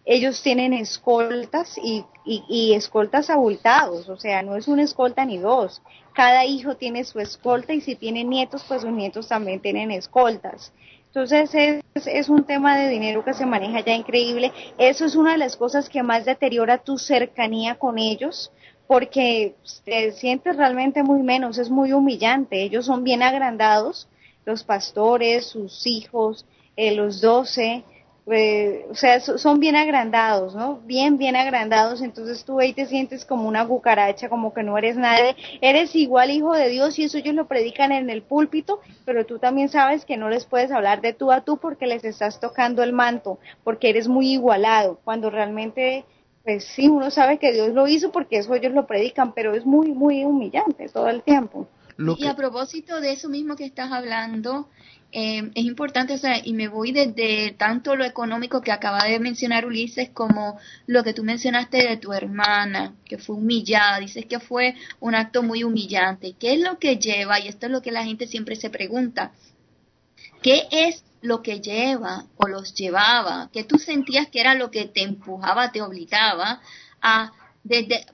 Ellos tienen escoltas y, y, escoltas abultados, o sea, no es una escolta ni dos. Cada hijo tiene su escolta y si tienen nietos, pues sus nietos también tienen escoltas. Entonces es, es, un tema de dinero que se maneja ya increíble. Eso es una de las cosas que más deteriora tu cercanía con ellos, porque te sientes realmente muy menos, es muy humillante. Ellos son bien agrandados, los pastores, sus hijos, eh, los doce, eh, o sea, son bien agrandados, ¿no? Bien, bien agrandados, entonces tú ahí te sientes como una cucaracha, como que no eres nadie, eres igual hijo de Dios y eso ellos lo predican en el púlpito, pero tú también sabes que no les puedes hablar de tú a tú porque les estás tocando el manto, porque eres muy igualado, cuando realmente, pues sí, uno sabe que Dios lo hizo porque eso ellos lo predican, pero es muy, muy humillante todo el tiempo. Y a propósito de eso mismo que estás hablando, eh, es importante, o sea, y me voy desde tanto lo económico que acaba de mencionar Ulises como lo que tú mencionaste de tu hermana, que fue humillada, dices que fue un acto muy humillante. ¿Qué es lo que lleva? Y esto es lo que la gente siempre se pregunta. ¿Qué es lo que lleva o los llevaba? ¿Qué tú sentías que era lo que te empujaba, te obligaba a desde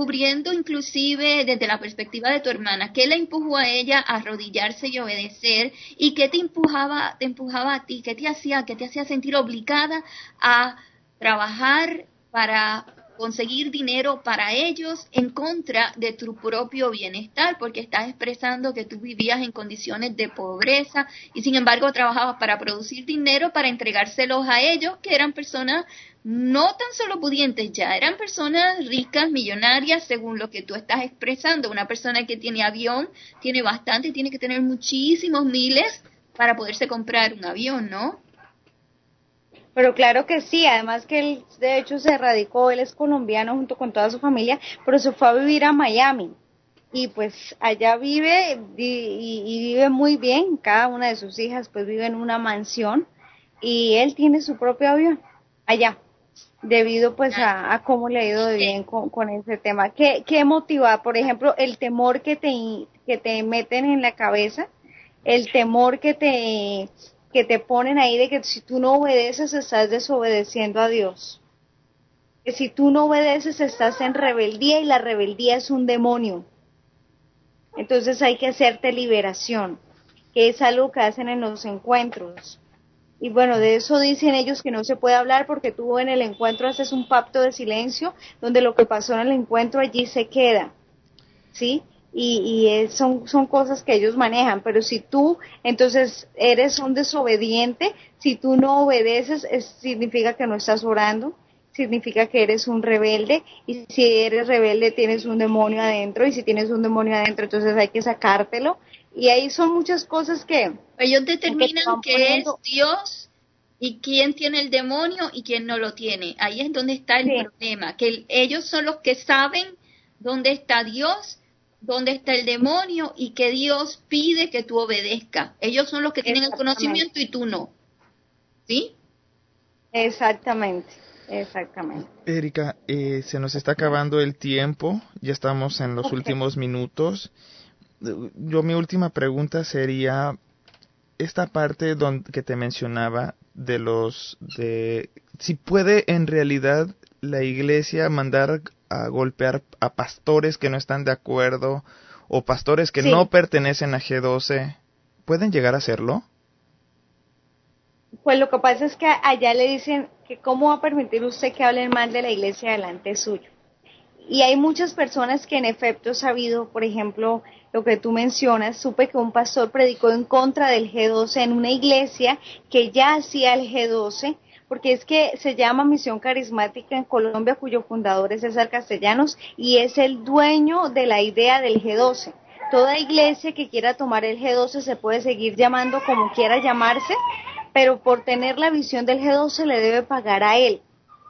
cubriendo inclusive desde la perspectiva de tu hermana, ¿qué le empujó a ella a arrodillarse y obedecer? ¿Y qué te empujaba, te empujaba a ti? ¿Qué te hacía, qué te hacía sentir obligada a trabajar para conseguir dinero para ellos en contra de tu propio bienestar, porque estás expresando que tú vivías en condiciones de pobreza y sin embargo trabajabas para producir dinero para entregárselos a ellos, que eran personas no tan solo pudientes ya, eran personas ricas, millonarias, según lo que tú estás expresando. Una persona que tiene avión tiene bastante, tiene que tener muchísimos miles para poderse comprar un avión, ¿no? Pero claro que sí, además que él de hecho se radicó, él es colombiano junto con toda su familia, pero se fue a vivir a Miami. Y pues allá vive y, vive muy bien, cada una de sus hijas pues vive en una mansión y él tiene su propio avión allá, debido pues a, cómo le ha ido bien con, ese tema. ¿Qué, ¿Qué motiva, por ejemplo, el temor que te, que te meten en la cabeza, el temor que te que te ponen ahí de que si tú no obedeces estás desobedeciendo a Dios. Que si tú no obedeces estás en rebeldía y la rebeldía es un demonio. Entonces hay que hacerte liberación, que es algo que hacen en los encuentros. Y bueno, de eso dicen ellos que no se puede hablar porque tú en el encuentro haces un pacto de silencio donde lo que pasó en el encuentro allí se queda. ¿Sí? Y, y son, son cosas que ellos manejan, pero si tú entonces eres un desobediente, si tú no obedeces, significa que no estás orando, significa que eres un rebelde y si eres rebelde tienes un demonio adentro y si tienes un demonio adentro entonces hay que sacártelo y ahí son muchas cosas que ellos determinan que, es Dios y quién tiene el demonio y quién no lo tiene. Ahí es donde está el problema, que ellos son los que saben dónde está Dios dónde está el demonio y que Dios pide que tú obedezcas. Ellos son los que tienen el conocimiento y tú no. ¿Sí? Exactamente. Exactamente. Erika, eh, se nos está acabando el tiempo, ya estamos en los últimos minutos. Yo mi última pregunta sería esta parte donde, que te mencionaba de los de si puede en realidad la iglesia mandar a golpear a pastores que no están de acuerdo o pastores que no pertenecen a G12, ¿pueden llegar a hacerlo? Pues lo que pasa es que allá le dicen que cómo va a permitir usted que hablen mal de la iglesia delante suyo. Y hay muchas personas que en efecto sabido, por ejemplo, lo que tú mencionas, supe que un pastor predicó en contra del G12 en una iglesia que ya hacía el G12 porque es que se llama Misión Carismática en Colombia, cuyo fundador es César Castellanos y es el dueño de la idea del G12. Toda iglesia que quiera tomar el G12 se puede seguir llamando como quiera llamarse, pero por tener la visión del G12 le debe pagar a él,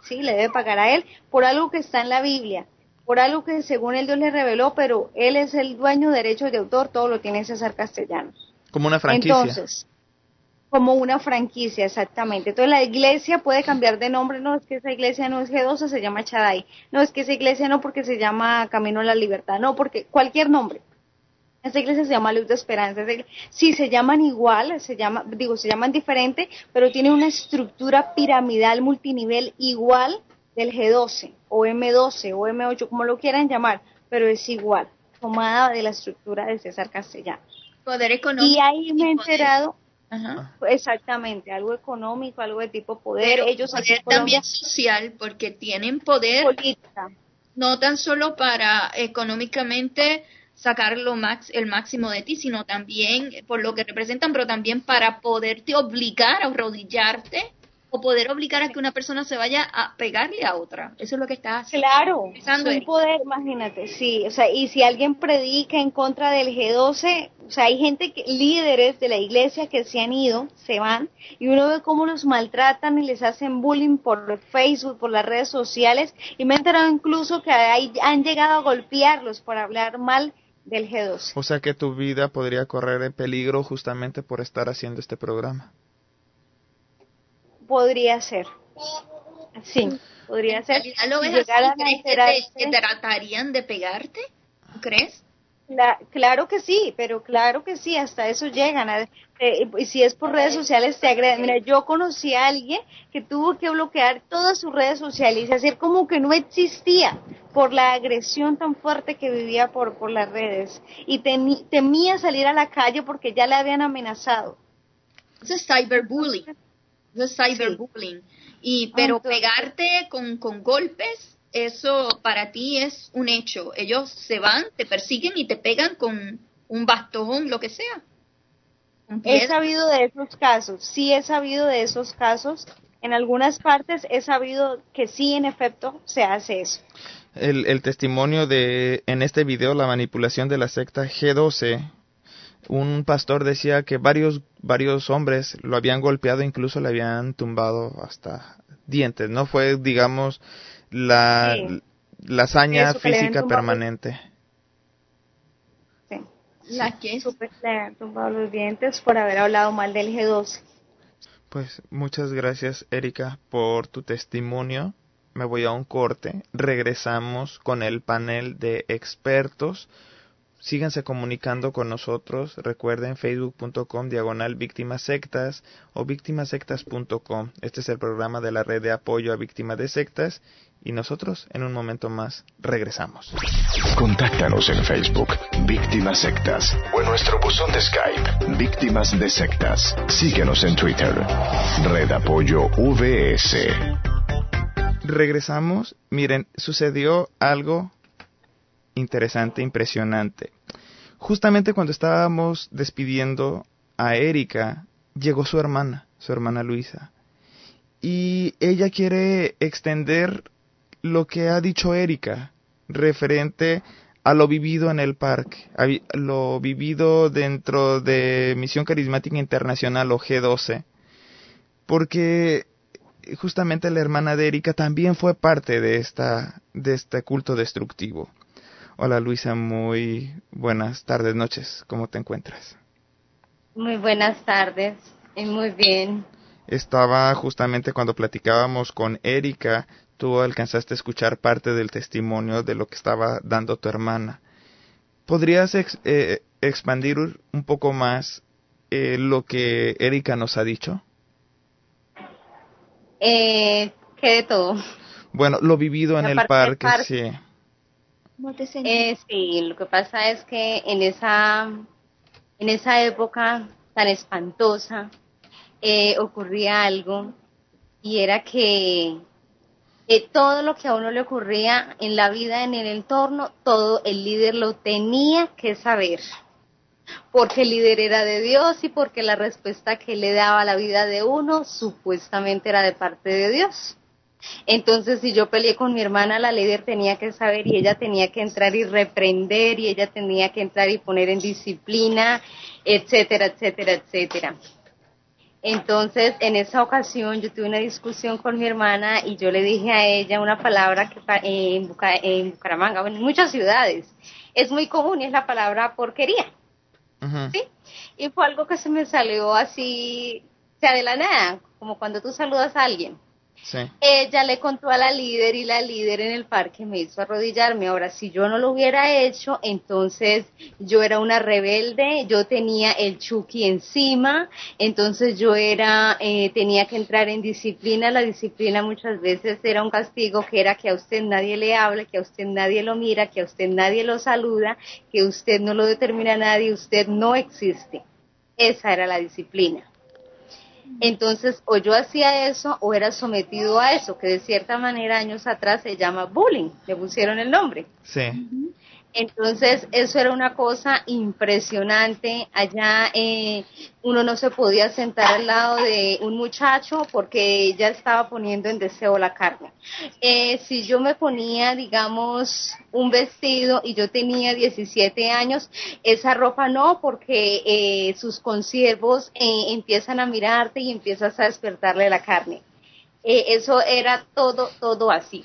¿sí? Le debe pagar a él por algo que está en la Biblia, por algo que según el Dios le reveló, pero él es el dueño de derechos de autor, todo lo tiene César Castellanos. Como una franquicia. Entonces, como una franquicia, exactamente. Entonces la iglesia puede cambiar de nombre, no es que esa iglesia no es G12, se llama Chadai, no es que esa iglesia no porque se llama Camino a la Libertad, no, porque cualquier nombre. Esta iglesia se llama Luz de Esperanza. Sí, se llaman igual, se llama, digo, se llaman diferente, pero tiene una estructura piramidal multinivel igual del G12 o M12 o M8, como lo quieran llamar, pero es igual, tomada de la estructura de César Castellano. Poder económico. Y ahí me he enterado, Ajá. exactamente, algo económico, algo de tipo poder. Pero Ellos aquí poder Colombia, también social, porque tienen poder política. no tan solo para económicamente sacar lo max, el máximo de ti, sino también por lo que representan, pero también para poderte obligar a arrodillarte o poder obligar a que una persona se vaya a pegarle a otra. Eso es lo que está haciendo. Claro, es un Erika. poder, imagínate, sí, o sea, y si alguien predica en contra del G12, o sea, hay gente, que, líderes de la iglesia que se han ido, se van, y uno ve cómo los maltratan y les hacen bullying por Facebook, por las redes sociales, y me he enterado incluso que hay- han llegado a golpearlos por hablar mal del G12. O sea que tu vida podría correr en peligro justamente por estar haciendo este programa. Podría ser. Sí, podría ser. ¿En realidad lo ves así? a ¿Crees que te, tratarían de pegarte? ¿Tú ¿Crees? Cla- claro que sí, pero claro que sí, hasta eso llegan. a- eh, y si es por redes sociales, te agreden. Mira, yo conocí a alguien que tuvo que bloquear todas sus redes sociales y hacer como que no existía por la agresión tan fuerte que vivía por, por las redes. Y temía salir a la calle porque ya le habían amenazado. Eso es cyberbullying. Eso es cyberbullying. Y, pero Entonces- pegarte con, con golpes, eso para ti es un hecho. Ellos se van, te persiguen y te pegan con un bastón, lo que sea. He sabido de esos casos, sí he sabido de esos casos. En algunas partes he sabido que sí, en efecto, se hace eso. El, el testimonio de, en este video, la manipulación de la secta G12, un pastor decía que varios, varios hombres lo habían golpeado, incluso le habían tumbado hasta dientes. No fue, digamos, la, Sí. la hazaña Eso, física permanente. Sí. La que es Supe que le habían tumbado los dientes por haber hablado mal del G12. Pues muchas gracias, Erika, por tu testimonio. Me voy a un corte. Regresamos con el panel de expertos. Síganse comunicando con nosotros. Recuerden facebook.com diagonal víctimas sectas o víctimasectas.com. Este es el programa de la red de apoyo a víctimas de sectas y nosotros en un momento más regresamos. Contáctanos en Facebook, Víctimas Sectas, o en nuestro buzón de Skype, Víctimas de Sectas. Síguenos en Twitter, Red Apoyo VS. regresamos. Miren, sucedió algo interesante, impresionante. Justamente cuando estábamos despidiendo a Erika, llegó su hermana, su hermana Luisa. Y ella quiere extender lo que ha dicho Erika referente a lo vivido en el parque, lo vivido dentro de Misión Carismática Internacional o G12. Porque justamente la hermana de Erika también fue parte de esta de este culto destructivo. Hola Luisa, muy buenas tardes, noches. ¿Cómo te encuentras? Muy buenas tardes, y muy bien. Estaba justamente cuando platicábamos con Erika, tú alcanzaste a escuchar parte del testimonio de lo que estaba dando tu hermana. ¿Podrías ex- eh, expandir un poco más eh, lo que Erika nos ha dicho? Eh, ¿Qué de todo? Bueno, lo vivido en el parque, parque. sí. Eh, sí, lo que pasa es que en esa, en esa época tan espantosa eh, ocurría algo y era que todo lo que a uno le ocurría en la vida, en el entorno, todo el líder lo tenía que saber. Porque el líder era de Dios y porque la respuesta que le daba a la vida de uno supuestamente era de parte de Dios. Entonces, si yo peleé con mi hermana, la líder tenía que saber y ella tenía que entrar y reprender y ella tenía que entrar y poner en disciplina, etcétera, etcétera, etcétera. Entonces, en esa ocasión yo tuve una discusión con mi hermana y yo le dije a ella una palabra que pa- en, Buca- en Bucaramanga, bueno, en muchas ciudades, es muy común y es la palabra porquería. ¿sí? Y fue algo que se me salió así, o sea, de la nada, como cuando tú saludas a alguien. Ella le contó a la líder y la líder en el parque me hizo arrodillarme. Ahora, si yo no lo hubiera hecho, entonces yo era una rebelde, yo tenía el chuki encima, entonces yo era, eh, tenía que entrar en disciplina. La disciplina muchas veces era un castigo que era que a usted nadie le habla, que a usted nadie lo mira, que a usted nadie lo saluda, que usted no lo determina nadie, usted no existe. Esa era la disciplina. Entonces, o yo hacía eso o era sometido a eso, que de cierta manera años atrás se llama bullying, le pusieron el nombre. Sí. Entonces, eso era una cosa impresionante. Allá eh, uno no se podía sentar al lado de un muchacho porque ya estaba poniendo en deseo la carne. Eh, si yo me ponía, digamos, un vestido y yo tenía 17 años, esa ropa no, porque eh, sus consiervos empiezan a mirarte y empiezas a despertarle la carne. eso era todo, todo así.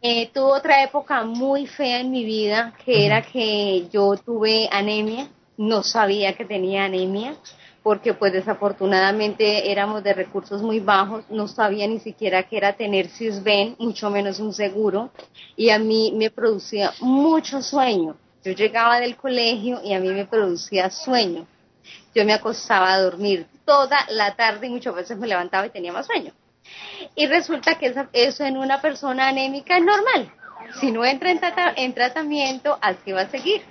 Eh, tuve otra época muy fea en mi vida, que era que yo tuve anemia, no sabía que tenía anemia, porque pues desafortunadamente éramos de recursos muy bajos, no sabía ni siquiera que era tener CISBEN, mucho menos un seguro, y a mí me producía mucho sueño. Yo llegaba del colegio y a mí me producía sueño. Yo me acostaba a dormir toda la tarde y muchas veces me levantaba y tenía más sueño. Y resulta que eso en una persona anémica es normal. Si no entra en, tratamiento, así va a seguir.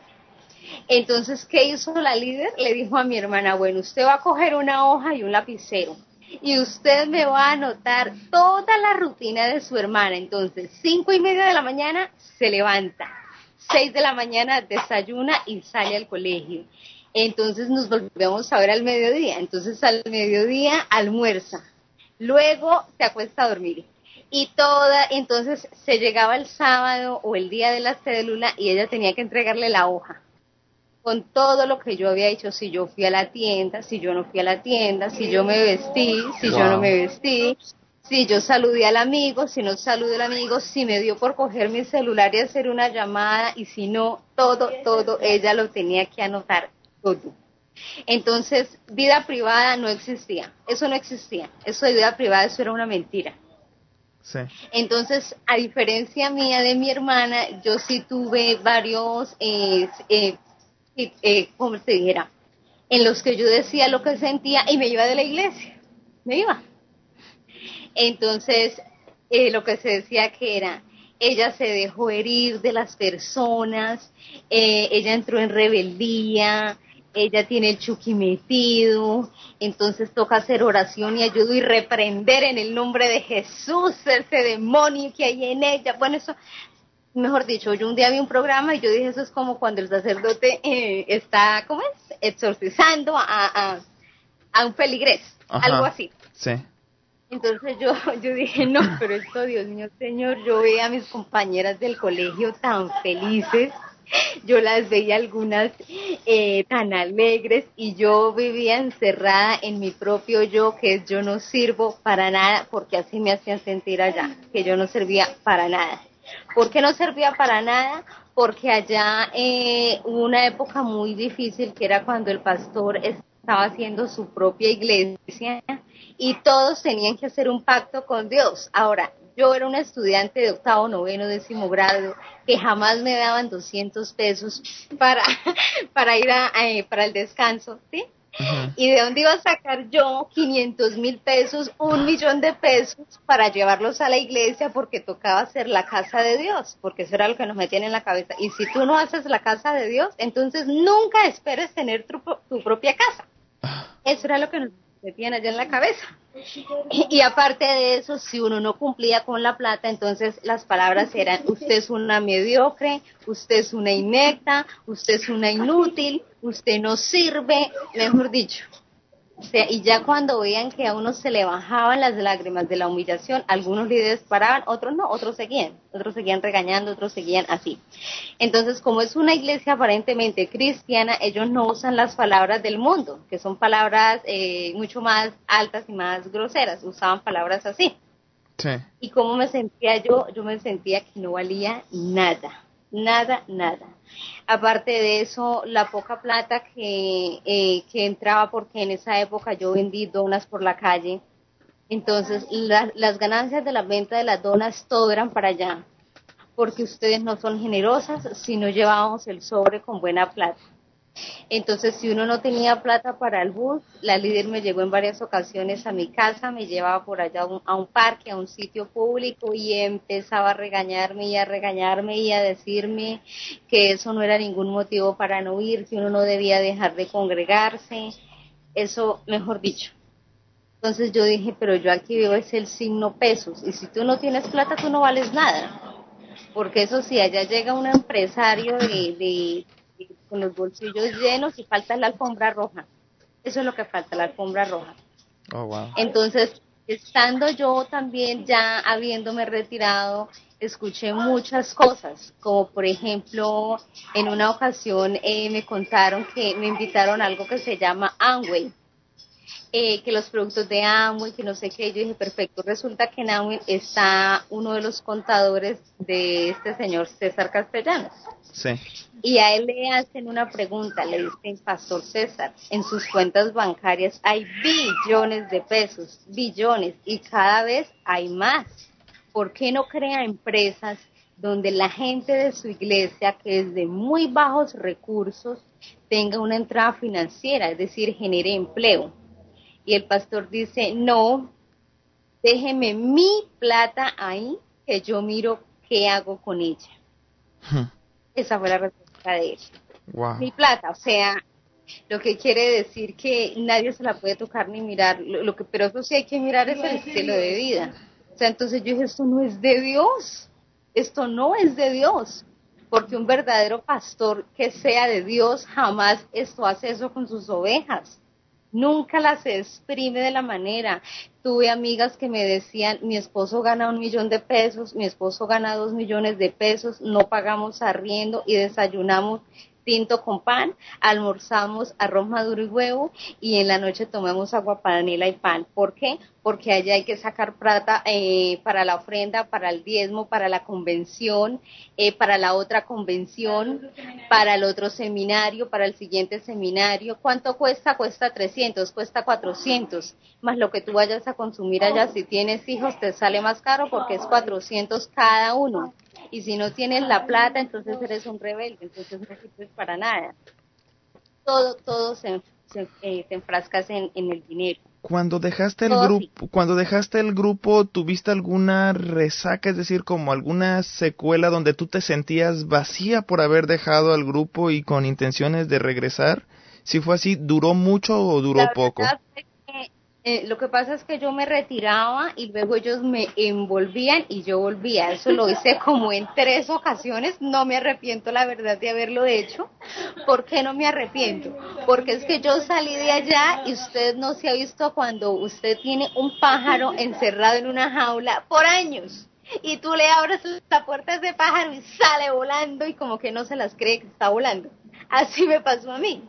Entonces, ¿qué hizo la líder? Le dijo a mi hermana, bueno, usted va a coger una hoja y un lapicero y usted me va a anotar toda la rutina de su hermana. Entonces, cinco y media de la mañana se levanta, seis de la mañana desayuna y sale al colegio. Entonces nos volvemos a ver al mediodía. Entonces al mediodía almuerza, Luego se acuesta a dormir. Y toda, entonces se llegaba el sábado o el día de la cédula y ella tenía que entregarle la hoja con todo lo que yo había hecho, si yo fui a la tienda, si yo no fui a la tienda, si yo me vestí, si yo no me vestí, si yo saludé al amigo, si no saludé al amigo, si me dio por coger mi celular y hacer una llamada y si no, todo, todo, ella lo tenía que anotar todo. Entonces, vida privada no existía, eso no existía, eso de vida privada, eso era una mentira. Sí. Entonces, a diferencia mía de mi hermana, yo sí tuve varios, eh, eh, eh, ¿cómo te dijera? En los que yo decía lo que sentía y me iba de la iglesia, me iba. Entonces, eh, lo que se decía que era, ella se dejó herir de las personas, eh, ella entró en rebeldía, ella tiene el chuki metido, entonces toca hacer oración y ayudo y reprender en el nombre de Jesús ese demonio que hay en ella. Bueno, eso, mejor dicho, yo un día vi un programa y yo dije, eso es como cuando el sacerdote eh, está, ¿cómo es? Exorcizando a, a, un peligrés, algo así. Sí. Entonces yo, yo dije, no, pero esto, Dios mío, Señor, yo veía a mis compañeras del colegio tan felices yo las veía algunas eh, tan alegres y yo vivía encerrada en mi propio yo, que es yo no sirvo para nada, porque así me hacían sentir allá, que yo no servía para nada. ¿Por qué no servía para nada? Porque allá eh, hubo una época muy difícil que era cuando el pastor estaba haciendo su propia iglesia y todos tenían que hacer un pacto con Dios. Ahora, yo era una estudiante de octavo, noveno, décimo grado, que jamás me daban 200 pesos para, para ir a, eh, para el descanso, ¿sí? ¿Y de dónde iba a sacar yo 500 mil pesos, un millón de pesos para llevarlos a la iglesia porque tocaba hacer la casa de Dios? Porque eso era lo que nos metían en la cabeza. Y si tú no haces la casa de Dios, entonces nunca esperes tener tu, tu propia casa. Ah. Eso era lo que nos metían allá en la cabeza. Y, aparte de eso, si uno no cumplía con la plata, entonces las palabras eran, usted es una mediocre, usted es una inecta, usted es una inútil, usted no sirve, mejor dicho y ya cuando veían que a uno se le bajaban las lágrimas de la humillación, algunos líderes paraban, otros no, otros seguían, otros seguían regañando, otros seguían así. Entonces, como es una iglesia aparentemente cristiana, ellos no usan las palabras del mundo, que son palabras eh, mucho más altas y más groseras, usaban palabras así. Sí. Y como me sentía yo, yo me sentía que no valía nada nada, nada. Aparte de eso, la poca plata que, eh, que entraba, porque en esa época yo vendí donas por la calle, Entonces, las ganancias de la venta de las donas todo eran para allá, porque ustedes no son generosas si no llevábamos el sobre con buena plata. Entonces, si uno no tenía plata para el bus, la líder me llegó en varias ocasiones a mi casa, me llevaba por allá a un, parque, a un sitio público y empezaba a regañarme y a regañarme y a decirme que eso no era ningún motivo para no ir, que uno no debía dejar de congregarse. Eso, mejor dicho, entonces yo dije, pero yo aquí veo es el signo pesos y si tú no tienes plata tú no vales nada. Porque eso sí, allá llega un empresario de, con los bolsillos llenos y falta la alfombra roja. Eso es lo que falta, la alfombra roja. Oh, wow. Entonces, estando yo también ya habiéndome retirado, escuché muchas cosas, como por ejemplo, en una ocasión eh, me contaron que me invitaron a algo que se llama Amway eh, que los productos de Amway, que no sé qué, yo dije, perfecto, resulta que en Amway está uno de los contadores de este señor César Castellanos. Sí. Y a él le hacen una pregunta, le dicen, Pastor César, en sus cuentas bancarias hay billones de pesos, billones, y cada vez hay más. ¿Por qué no crea empresas donde la gente de su iglesia, que es de muy bajos recursos, tenga una entrada financiera, es decir, genere empleo? Y el pastor dice, no, déjeme mi plata ahí, que yo miro qué hago con ella. Esa fue la respuesta de él. Mi plata, o sea, lo que quiere decir que nadie se la puede tocar ni mirar, lo, que, pero eso sí hay que mirar es el cielo de vida. O sea, entonces yo dije, esto no es de Dios, esto no es de Dios, porque un verdadero pastor que sea de Dios jamás esto hace eso con sus ovejas nunca las exprime de la manera. Tuve amigas que me decían, mi esposo gana un millón de pesos, mi esposo gana dos millones de pesos, no pagamos arriendo y desayunamos tinto con pan, almorzamos arroz maduro y huevo y en la noche tomamos agua panela y pan. ¿Por qué? Porque allá hay que sacar plata eh, para la ofrenda, para el diezmo, para la convención, eh, para la otra convención, para el otro seminario, para el siguiente seminario. ¿Cuánto cuesta? Cuesta 300, cuesta 400, más lo que tú vayas a consumir allá. Si tienes hijos te sale más caro porque es 400 cada uno y si no tienes la plata, entonces eres un rebelde, entonces no sirves para nada. Todo, todo se, se, eh, te enfrascas en, el dinero. Cuando dejaste el grupo, cuando dejaste el grupo, ¿tuviste alguna resaca, es decir, como alguna secuela donde tú te sentías vacía por haber dejado al grupo y con intenciones de regresar? Si fue así, ¿duró mucho o duró poco? Eh, lo que pasa es que yo me retiraba y luego ellos me envolvían y yo volvía. Eso lo hice como en tres ocasiones. No me arrepiento, la verdad, de haberlo hecho. ¿Por qué no me arrepiento? Porque es que yo salí de allá y usted no se ha visto cuando usted tiene un pájaro encerrado en una jaula por años. Y tú le abres la puerta a ese pájaro y sale volando y como que no se las cree que está volando. Así me pasó a mí.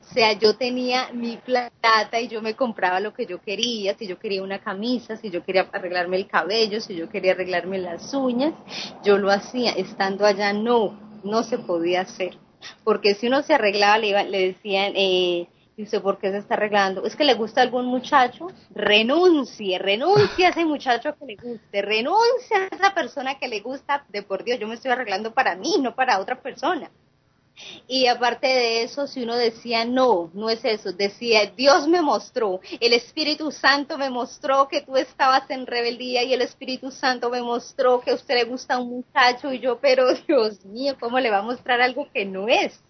O sea, yo tenía mi plata y yo me compraba lo que yo quería, si yo quería una camisa, si yo quería arreglarme el cabello, si yo quería arreglarme las uñas, yo lo hacía. Estando allá no, no se podía hacer. Porque si uno se arreglaba, le, le decían, eh, dice, ¿por qué se está arreglando? ¿Es que le gusta algún muchacho? Renuncie, renuncie a ese muchacho que le guste, renuncie a esa persona que le gusta, de por Dios, yo me estoy arreglando para mí, no para otra persona. Y aparte de eso, si uno decía, no, no es eso, decía, Dios me mostró, el Espíritu Santo me mostró que tú estabas en rebeldía y el Espíritu Santo me mostró que a usted le gusta un muchacho y yo, pero Dios mío, ¿cómo le va a mostrar algo que no es?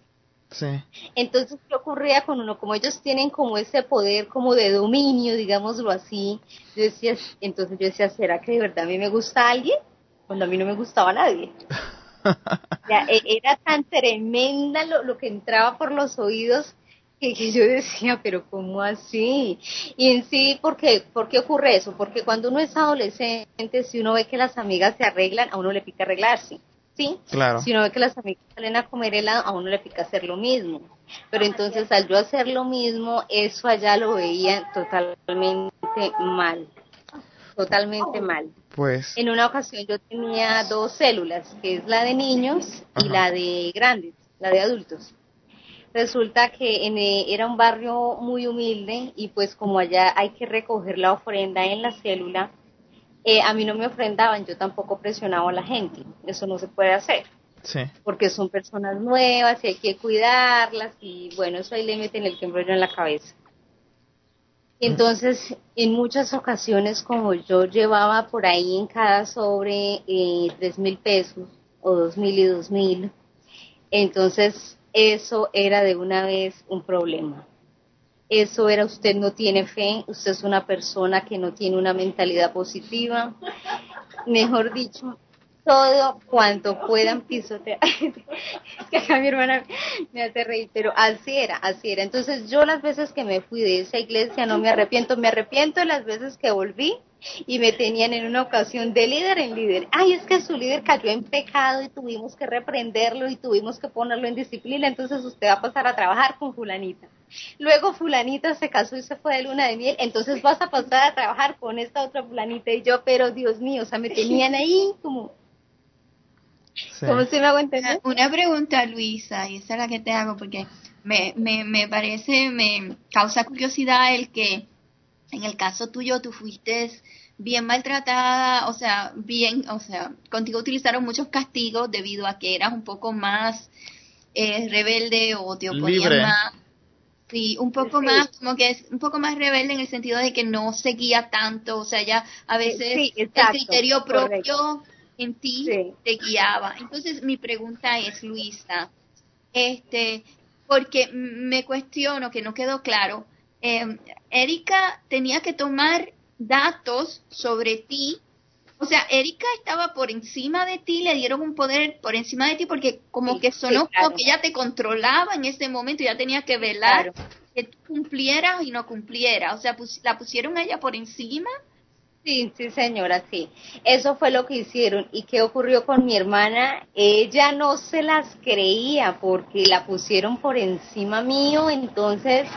Sí. Entonces, ¿qué ocurría con uno? Como ellos tienen como ese poder como de dominio, digámoslo así, yo decía, entonces yo decía, ¿será que de verdad a mí me gusta alguien? Cuando a mí no me gustaba nadie. E, era tan tremenda lo, lo, que entraba por los oídos que, yo decía, pero ¿cómo así? Y en sí, ¿por qué? ¿por qué ocurre eso? Porque cuando uno es adolescente, si uno ve que las amigas se arreglan, a uno le pica arreglarse. ¿Sí? Claro. Si uno ve que las amigas salen a comer helado, a uno le pica hacer lo mismo. Pero entonces al yo hacer lo mismo, eso allá lo veía totalmente mal. Totalmente mal. Pues. En una ocasión yo tenía dos células, que es la de niños y la de grandes, la de adultos. resulta que en, eh, era un barrio muy humilde y pues como allá hay que recoger la ofrenda en la célula, eh, a mí no me ofrendaban, yo tampoco presionaba a la gente, eso no se puede hacer. Sí. Porque son personas nuevas y hay que cuidarlas y bueno, eso ahí le meten el embrollo en la cabeza. Entonces, en muchas ocasiones, como yo llevaba por ahí en cada sobre eh, tres mil pesos o dos mil y dos mil, entonces eso era de una vez un problema. Eso era usted no tiene fe, usted es una persona que no tiene una mentalidad positiva. Mejor dicho, todo cuanto puedan pisotear. es que acá mi hermana me hace reír, pero así era, así era. Entonces yo las veces que me fui de esa iglesia no me arrepiento, me arrepiento de las veces que volví y me tenían en una ocasión de líder en líder. Ay, es que su líder cayó en pecado y tuvimos que reprenderlo y tuvimos que ponerlo en disciplina, entonces usted va a pasar a trabajar con fulanita. Luego fulanita se casó y se fue de luna de miel, entonces vas a pasar a trabajar con esta otra fulanita y yo, pero Dios mío, o sea, me tenían ahí como ¿Cómo se me hago entender? Una pregunta, Luisa, y esa es la que te hago porque me, me, me parece, me causa curiosidad el que en el caso tuyo tú fuiste bien maltratada, o sea, bien, o sea, contigo utilizaron muchos castigos debido a que eras un poco más eh, rebelde o te oponías más. Sí, un poco más, como que es un poco más rebelde en el sentido de que no seguía tanto, o sea, ya a veces el criterio propio en ti te guiaba. Entonces mi pregunta es, Luisa, este, porque me cuestiono que no quedó claro, eh, Erika tenía que tomar datos sobre ti. O sea, Erika estaba por encima de ti, le dieron un poder por encima de ti porque como que sonó como que ella te controlaba en ese momento, ya tenía que velar que tú cumplieras y no cumplieras. O sea, la pusieron a ella por encima Sí, sí, señora, sí. Eso fue lo que hicieron. ¿Y qué ocurrió con mi hermana? Ella no se las creía porque la pusieron por encima mío. Entonces,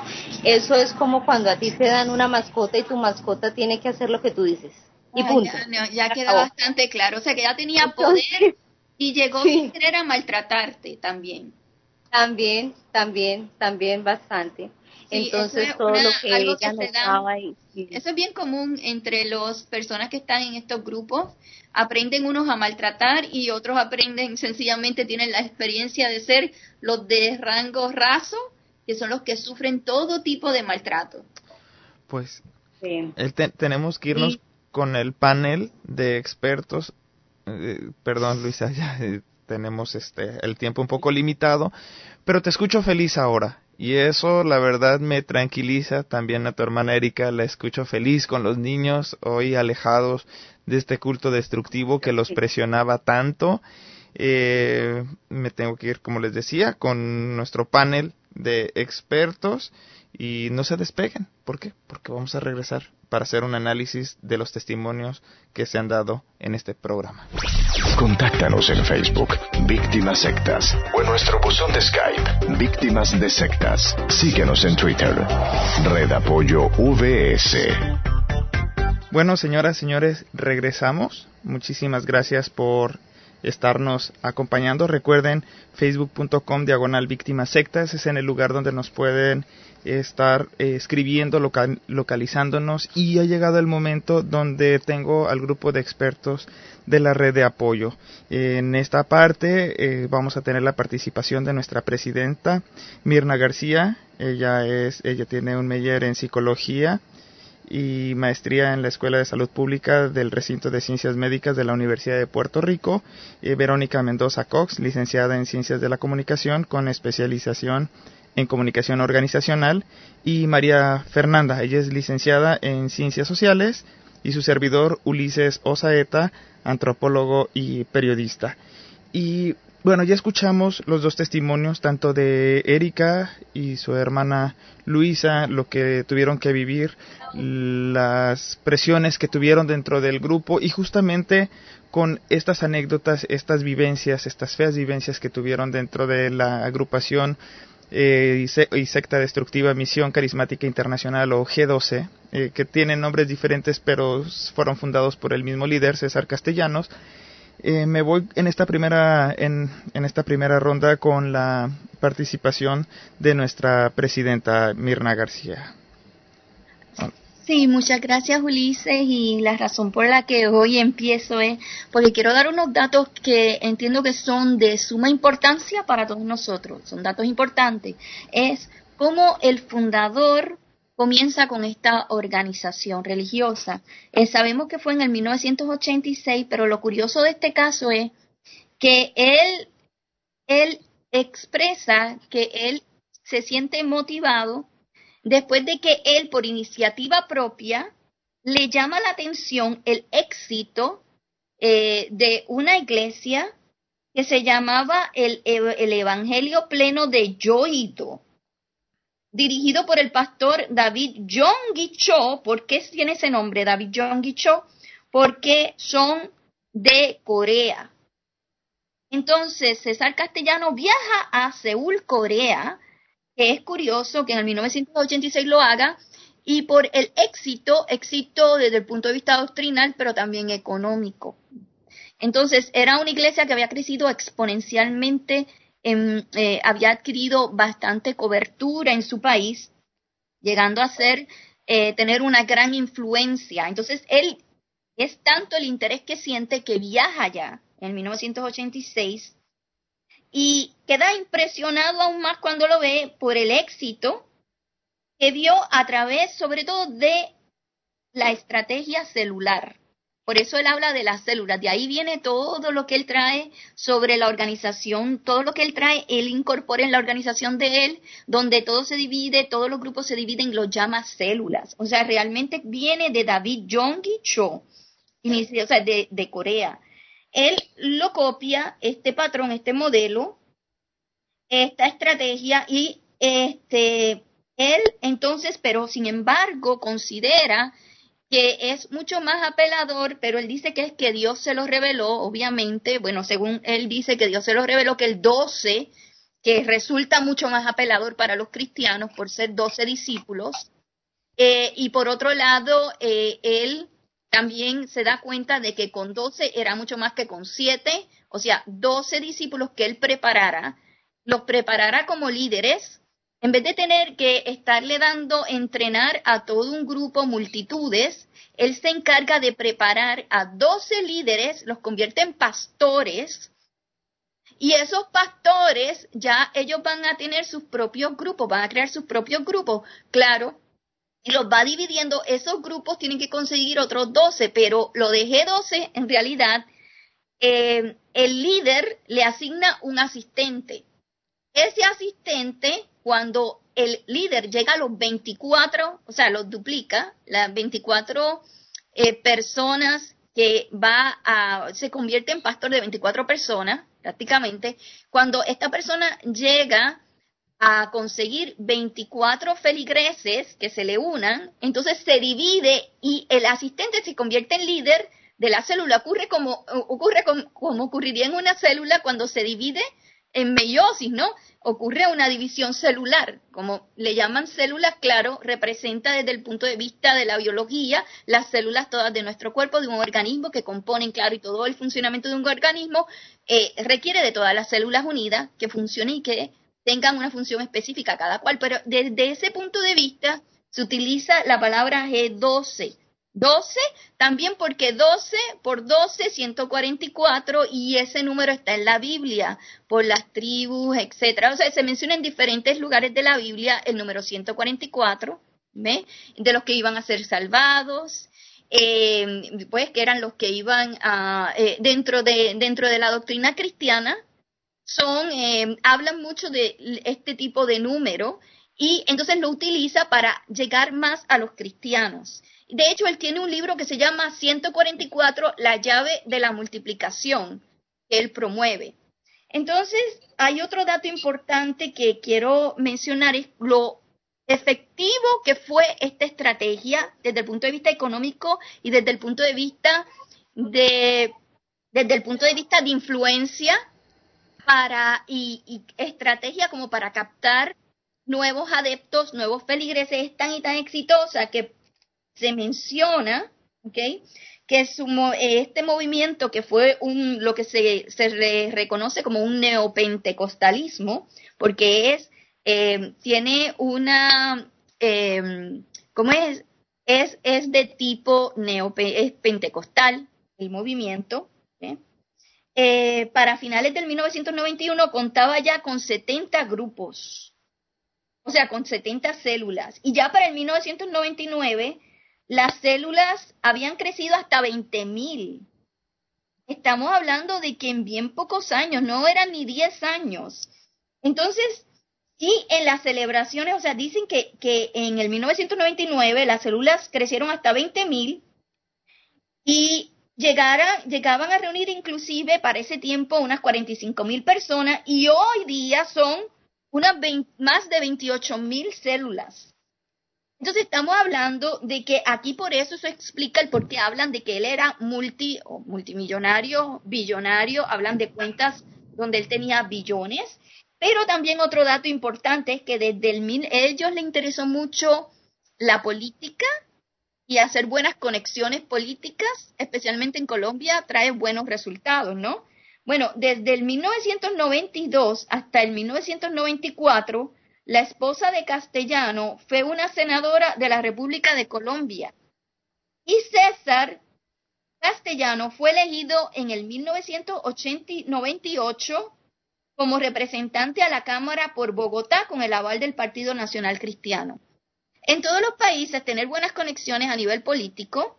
eso es como cuando a ti te dan una mascota y tu mascota tiene que hacer lo que tú dices. Y punto. Ya, queda bastante claro. O sea, que ya tenía poder y llegó sin querer a maltratarte también. También, también, también bastante. Entonces todo lo que ella notaba Eso es bien común entre las personas que están en estos grupos. Aprenden unos a maltratar y otros aprenden sencillamente tienen la experiencia de ser los de rango raso, que son los que sufren todo tipo de maltrato. Pues tenemos que irnos con el panel de expertos. Eh, perdón, Luisa, ya eh, tenemos este el tiempo un poco limitado, pero te escucho feliz ahora y eso, la verdad, me tranquiliza. También a tu hermana Erika la escucho feliz con los niños hoy alejados de este culto destructivo que los presionaba tanto. Eh, me tengo que ir, como les decía, con nuestro panel de expertos y no se despeguen. ¿Por qué? Porque vamos a regresar para hacer un análisis de los testimonios que se han dado en este programa. Contáctanos en Facebook, Víctimas Sectas, o en nuestro buzón de Skype, Víctimas de Sectas. Síguenos en Twitter, Red Apoyo VS. Bueno, señoras, señores, regresamos. Muchísimas gracias por estarnos acompañando. Recuerden facebook.com diagonal víctimas sectas, es en el lugar donde nos pueden estar eh, escribiendo, localizándonos y ha llegado el momento donde tengo al grupo de expertos de la red de apoyo. En esta parte eh, vamos a tener la participación de nuestra presidenta Mirna García. Ella es, ella tiene un meyer en psicología y maestría en la Escuela de Salud Pública del Recinto de Ciencias Médicas de la Universidad de Puerto Rico. Eh, Verónica Mendoza Cox, licenciada en Ciencias de la Comunicación con especialización en Comunicación Organizacional. Y María Fernanda, ella es licenciada en Ciencias Sociales. Y su servidor Ulises Osaeta, antropólogo y periodista. Y bueno, ya escuchamos los dos testimonios, tanto de Erika y su hermana Luisa, lo que tuvieron que vivir, las presiones que tuvieron dentro del grupo y justamente con estas anécdotas, estas vivencias, estas feas vivencias que tuvieron dentro de la agrupación eh, y, secta destructiva Misión Carismática Internacional o G12, eh, que tienen nombres diferentes pero fueron fundados por el mismo líder, César Castellanos, Eh, me voy en esta primera en, en esta primera ronda con la participación de nuestra presidenta Mirna García. Sí, muchas gracias Ulises y la razón por la que hoy empiezo es porque quiero dar unos datos que entiendo que son de suma importancia para todos nosotros, son datos importantes. Es cómo el fundador comienza con esta organización religiosa. Eh, sabemos que fue en el 1986, pero lo curioso de este caso es que él, él expresa que él se siente motivado después de que él, por iniciativa propia, le llama la atención el éxito eh, de una iglesia que se llamaba el, el Evangelio Pleno de Yoito, dirigido por el pastor David John Cho. ¿Por qué tiene ese nombre, David John Cho? Porque son de Corea. Entonces, César Castellano viaja a Seúl, Corea, es curioso que en el 1986 lo haga, y por el éxito, éxito desde el punto de vista doctrinal, pero también económico. Entonces, era una iglesia que había crecido exponencialmente, eh, había adquirido bastante cobertura en su país, llegando a ser, eh, tener una gran influencia. Entonces, él es tanto el interés que siente que viaja ya en 1986 y queda impresionado aún más cuando lo ve por el éxito que vio a través sobre todo de la estrategia celular. Por eso él habla de las células, de ahí viene todo lo que él trae sobre la organización, todo lo que él trae, él incorpora en la organización de él, donde todo se divide, todos los grupos se dividen, lo llama células. O sea, realmente viene de David Jonggi Cho, o sea, de, de Corea él lo copia, este patrón, este modelo, esta estrategia y este, él entonces, pero sin embargo, considera que es mucho más apelador, pero él dice que es que Dios se lo reveló, obviamente, bueno, según él dice que Dios se lo reveló, que el 12, que resulta mucho más apelador para los cristianos por ser 12 discípulos, eh, y por otro lado, eh, él también se da cuenta de que con 12 era mucho más que con 7, o sea, 12 discípulos que él preparara, los preparara como líderes, en vez de tener que estarle dando entrenar a todo un grupo, multitudes, él se encarga de preparar a 12 líderes, los convierte en pastores, y esos pastores ya ellos van a tener sus propios grupos, van a crear sus propios grupos. Claro, y los va dividiendo, esos grupos tienen que conseguir otros 12, pero lo de G12 en realidad eh, el líder le asigna un asistente. Ese asistente, cuando el líder llega a los 24, o sea, los duplica, las 24 eh, personas que va a, se convierte en pastor de 24 personas, prácticamente, cuando esta persona llega a conseguir 24 feligreses que se le unan, entonces se divide y el asistente se convierte en líder de la célula. Ocurre como, ocurre como, ocurriría en una célula cuando se divide en meiosis, ¿no? Ocurre una división celular, como le llaman células, claro, representa desde el punto de vista de la biología las células todas de nuestro cuerpo, de un organismo que componen, claro, y todo el funcionamiento de un organismo eh, requiere de todas las células unidas que funcionen y que tengan una función específica cada cual, pero desde ese punto de vista se utiliza la palabra G12. 12 también porque 12 por 12, 144 y ese número está en la Biblia por las tribus, etcétera. O sea, se menciona en diferentes lugares de la Biblia el número 144, ¿ve? De los que iban a ser salvados, eh, pues que eran los que iban a, eh, dentro, de, dentro de la doctrina cristiana, son, eh, hablan mucho de este tipo de número y entonces lo utiliza para llegar más a los cristianos. De hecho, él tiene un libro que se llama 144, la llave de la multiplicación, que él promueve. Entonces, hay otro dato importante que quiero mencionar, es lo efectivo que fue esta estrategia desde el punto de vista económico y desde el punto de vista de, desde el punto de vista de influencia para y, estrategia como para captar nuevos adeptos, nuevos feligreses, es tan y tan exitosa que se menciona, ¿ok? que su, este movimiento, que fue un, lo que se, se reconoce como un neopentecostalismo, porque es, eh, tiene una, eh, ¿cómo es? Es, es de tipo neopentecostal, el movimiento. Eh, para finales del 1991 contaba ya con 70 grupos, o sea, con 70 células. Y ya para el 1999 las células habían crecido hasta 20.000. Estamos hablando de que en bien pocos años, no eran ni 10 años. Entonces, sí, en las celebraciones, o sea, dicen que, que en el 1999 las células crecieron hasta 20.000 y llegaban a reunir inclusive para ese tiempo unas 45.000 personas y hoy día son unas más de 28.000 células. Entonces estamos hablando de que aquí por eso se explica el por qué hablan de que él era multi o multimillonario, billonario, hablan de cuentas donde él tenía billones, pero también otro dato importante es que desde el ellos le interesó mucho la política y hacer buenas conexiones políticas, especialmente en Colombia, trae buenos resultados, ¿no? Bueno, desde el 1992 hasta el 1994 la esposa de Castellano fue una senadora de la República de Colombia. Y César Castellano fue elegido en el 1998 como representante a la Cámara por Bogotá con el aval del Partido Nacional Cristiano. En todos los países tener buenas conexiones a nivel político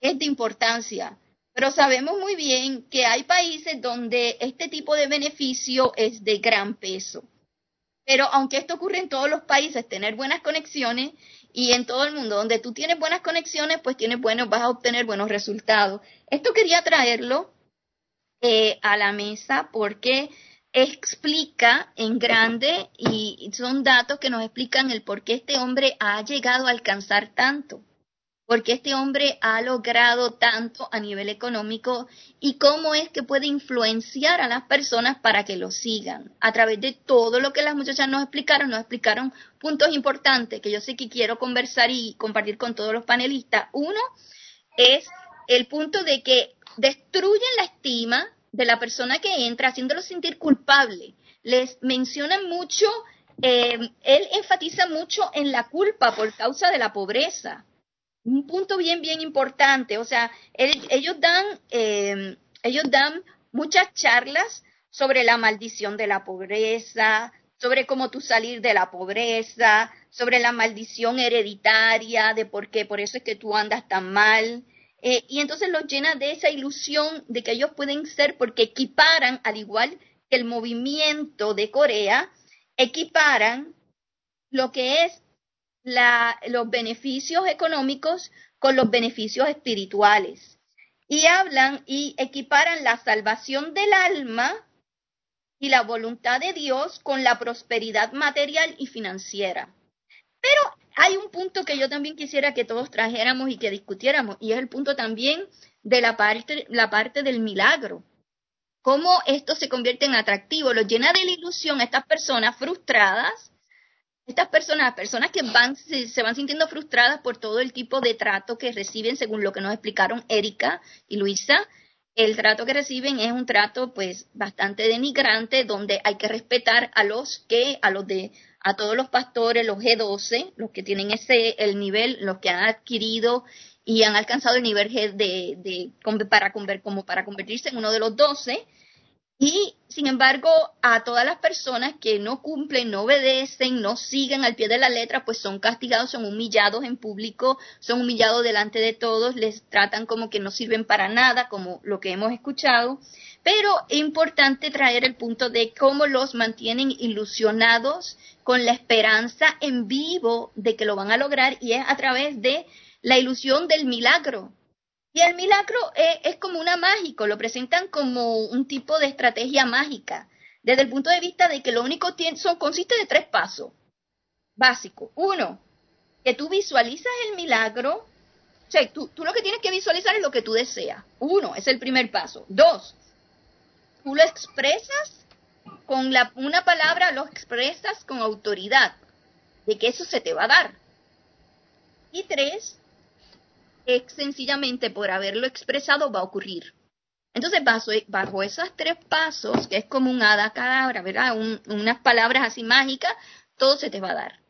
es de importancia, pero sabemos muy bien que hay países donde este tipo de beneficio es de gran peso. Pero aunque esto ocurre en todos los países, tener buenas conexiones y en todo el mundo donde tú tienes buenas conexiones, pues tienes buenos, vas a obtener buenos resultados. Esto quería traerlo eh, a la mesa porque explica en grande y son datos que nos explican el por qué este hombre ha llegado a alcanzar tanto porque este hombre ha logrado tanto a nivel económico y cómo es que puede influenciar a las personas para que lo sigan. A través de todo lo que las muchachas nos explicaron, nos explicaron puntos importantes que yo sé que quiero conversar y compartir con todos los panelistas. Uno es el punto de que destruyen la estima de la persona que entra, haciéndolo sentir culpable. Les mencionan mucho, eh, él enfatiza mucho en la culpa por causa de la pobreza un punto bien, bien importante. O sea, ellos dan, em, ellos dan muchas charlas sobre la maldición de la pobreza, sobre cómo tú salir de la pobreza, sobre la maldición hereditaria, de por qué, por eso es que tú andas tan mal. Eh, y entonces los llena de esa ilusión de que ellos pueden ser, porque equiparan, al igual que el movimiento de Corea, equiparan lo que es los beneficios económicos con los beneficios espirituales. Y hablan y equiparan la salvación del alma y la voluntad de Dios con la prosperidad material y financiera. Pero hay un punto que yo también quisiera que todos trajéramos y que discutiéramos, y es el punto también de la parte, la parte del milagro. Cómo esto se convierte en atractivo, lo llena de la ilusión a estas personas frustradas estas personas, personas que van, se, van sintiendo frustradas por todo el tipo de trato que reciben, según lo que nos explicaron Erika y Luisa, el trato que reciben es un trato pues bastante denigrante donde hay que respetar a los que a los de a todos los pastores los G12 los que tienen ese el nivel los que han adquirido y han alcanzado el nivel G de, de para como para convertirse en uno de los 12 y, sin embargo, a todas las personas que no cumplen, no obedecen, no siguen al pie de la letra, pues son castigados, son humillados en público, son humillados delante de todos, les tratan como que no sirven para nada, como lo que hemos escuchado. Pero es importante traer el punto de cómo los mantienen ilusionados con la esperanza en vivo de que lo van a lograr y es a través de la ilusión del milagro, y el milagro es, como una mágico, lo presentan como un tipo de estrategia mágica, desde el punto de vista de que lo único tiene, son, consiste de tres pasos básicos. Uno, que tú visualizas el milagro, o sea, tú, tú lo que tienes que visualizar es lo que tú deseas. Uno, es el primer paso. Dos, tú lo expresas con la, una palabra, lo expresas con autoridad, de que eso se te va a dar. Y tres, es sencillamente por haberlo expresado va a ocurrir. Entonces, bajo, bajo esos tres pasos, que es como un hada cadabra, ¿verdad? unas palabras así mágicas, todo se te va a dar.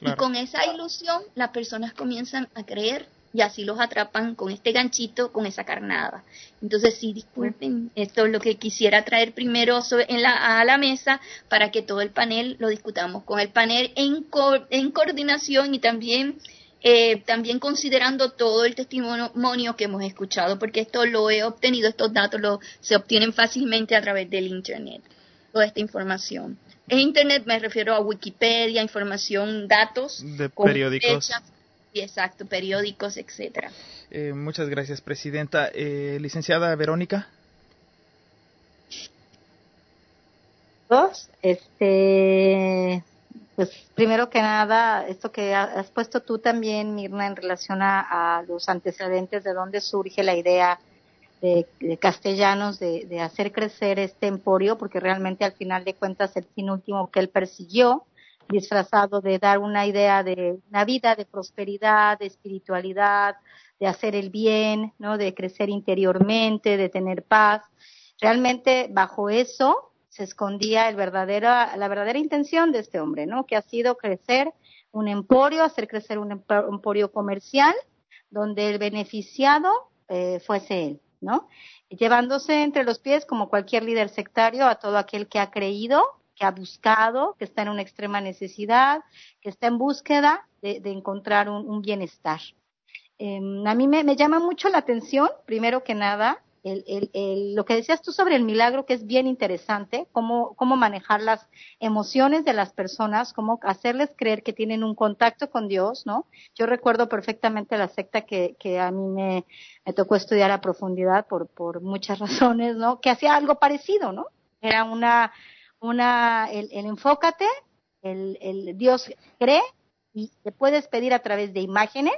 Y con esa ilusión, las personas comienzan a creer y así los atrapan con este ganchito, con esa carnada. Entonces, sí, disculpen, esto es lo que quisiera traer primero en la, a la mesa para que todo el panel lo discutamos con el panel en, en coordinación y también eh, también considerando todo el testimonio que hemos escuchado, porque esto lo he obtenido, estos datos lo, se obtienen fácilmente a través del Internet, toda esta información. En Internet me refiero a Wikipedia, información, datos. De periódicos. Exacto, periódicos, etcétera. Eh, muchas gracias, Presidenta. Eh, licenciada Verónica. Dos, este, pues primero que nada, esto que has puesto tú también, Mirna, en relación a, los antecedentes de dónde surge la idea de, castellanos de, hacer crecer este emporio, porque realmente al final de cuentas el fin último que él persiguió, disfrazado de dar una idea de una vida de prosperidad, de espiritualidad, de hacer el bien, ¿no? de crecer interiormente, de tener paz. Realmente bajo eso se escondía la verdadera intención de este hombre, ¿no? Que ha sido crecer un emporio, hacer crecer un emporio comercial, donde el beneficiado eh, fuese él, ¿no? Llevándose entre los pies, como cualquier líder sectario, a todo aquel que ha creído, que ha buscado, que está en una extrema necesidad, que está en búsqueda de, encontrar un, bienestar. Em, a mí me, llama mucho la atención, primero que nada, lo que decías tú sobre el milagro, que es bien interesante, cómo, cómo manejar las emociones de las personas, cómo hacerles creer que tienen un contacto con Dios, ¿no? Yo recuerdo perfectamente la secta que, que a mí me, me tocó estudiar a profundidad por, por muchas razones, ¿no? Que hacía algo parecido, ¿no? Era una, una, el, el enfócate, el, el Dios cree y te puedes pedir a través de imágenes,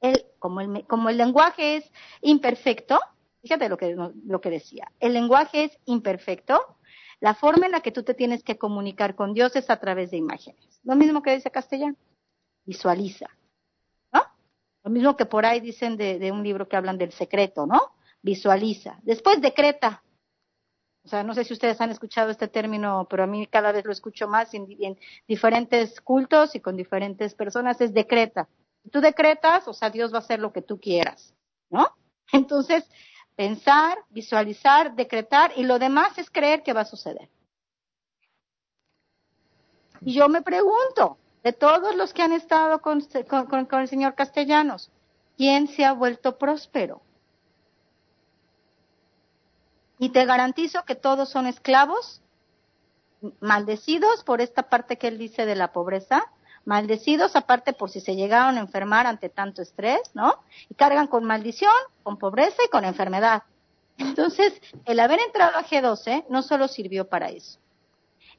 el, como, el, como el lenguaje es imperfecto, Fíjate lo que, lo que decía. El lenguaje es imperfecto. La forma en la que tú te tienes que comunicar con Dios es a través de imágenes. Lo mismo que dice Castellano. Visualiza. ¿No? Lo mismo que por ahí dicen de, un libro que hablan del secreto, ¿no? Visualiza. Después decreta. O sea, no sé si ustedes han escuchado este término, pero a mí cada vez lo escucho más en, en diferentes cultos y con diferentes personas, es decreta. Tú decretas, o sea, Dios va a hacer lo que tú quieras, ¿no? Entonces, pensar, visualizar, decretar y lo demás es creer que va a suceder. Y yo me pregunto, de todos los que han estado con, el señor Castellanos, ¿quién se ha vuelto próspero? Y te garantizo que todos son esclavos, maldecidos por esta parte que él dice de la pobreza, maldecidos aparte por si se llegaron a enfermar ante tanto estrés, ¿no? Y cargan con maldición, con pobreza y con enfermedad. Entonces, el haber entrado a G12 no solo sirvió para eso.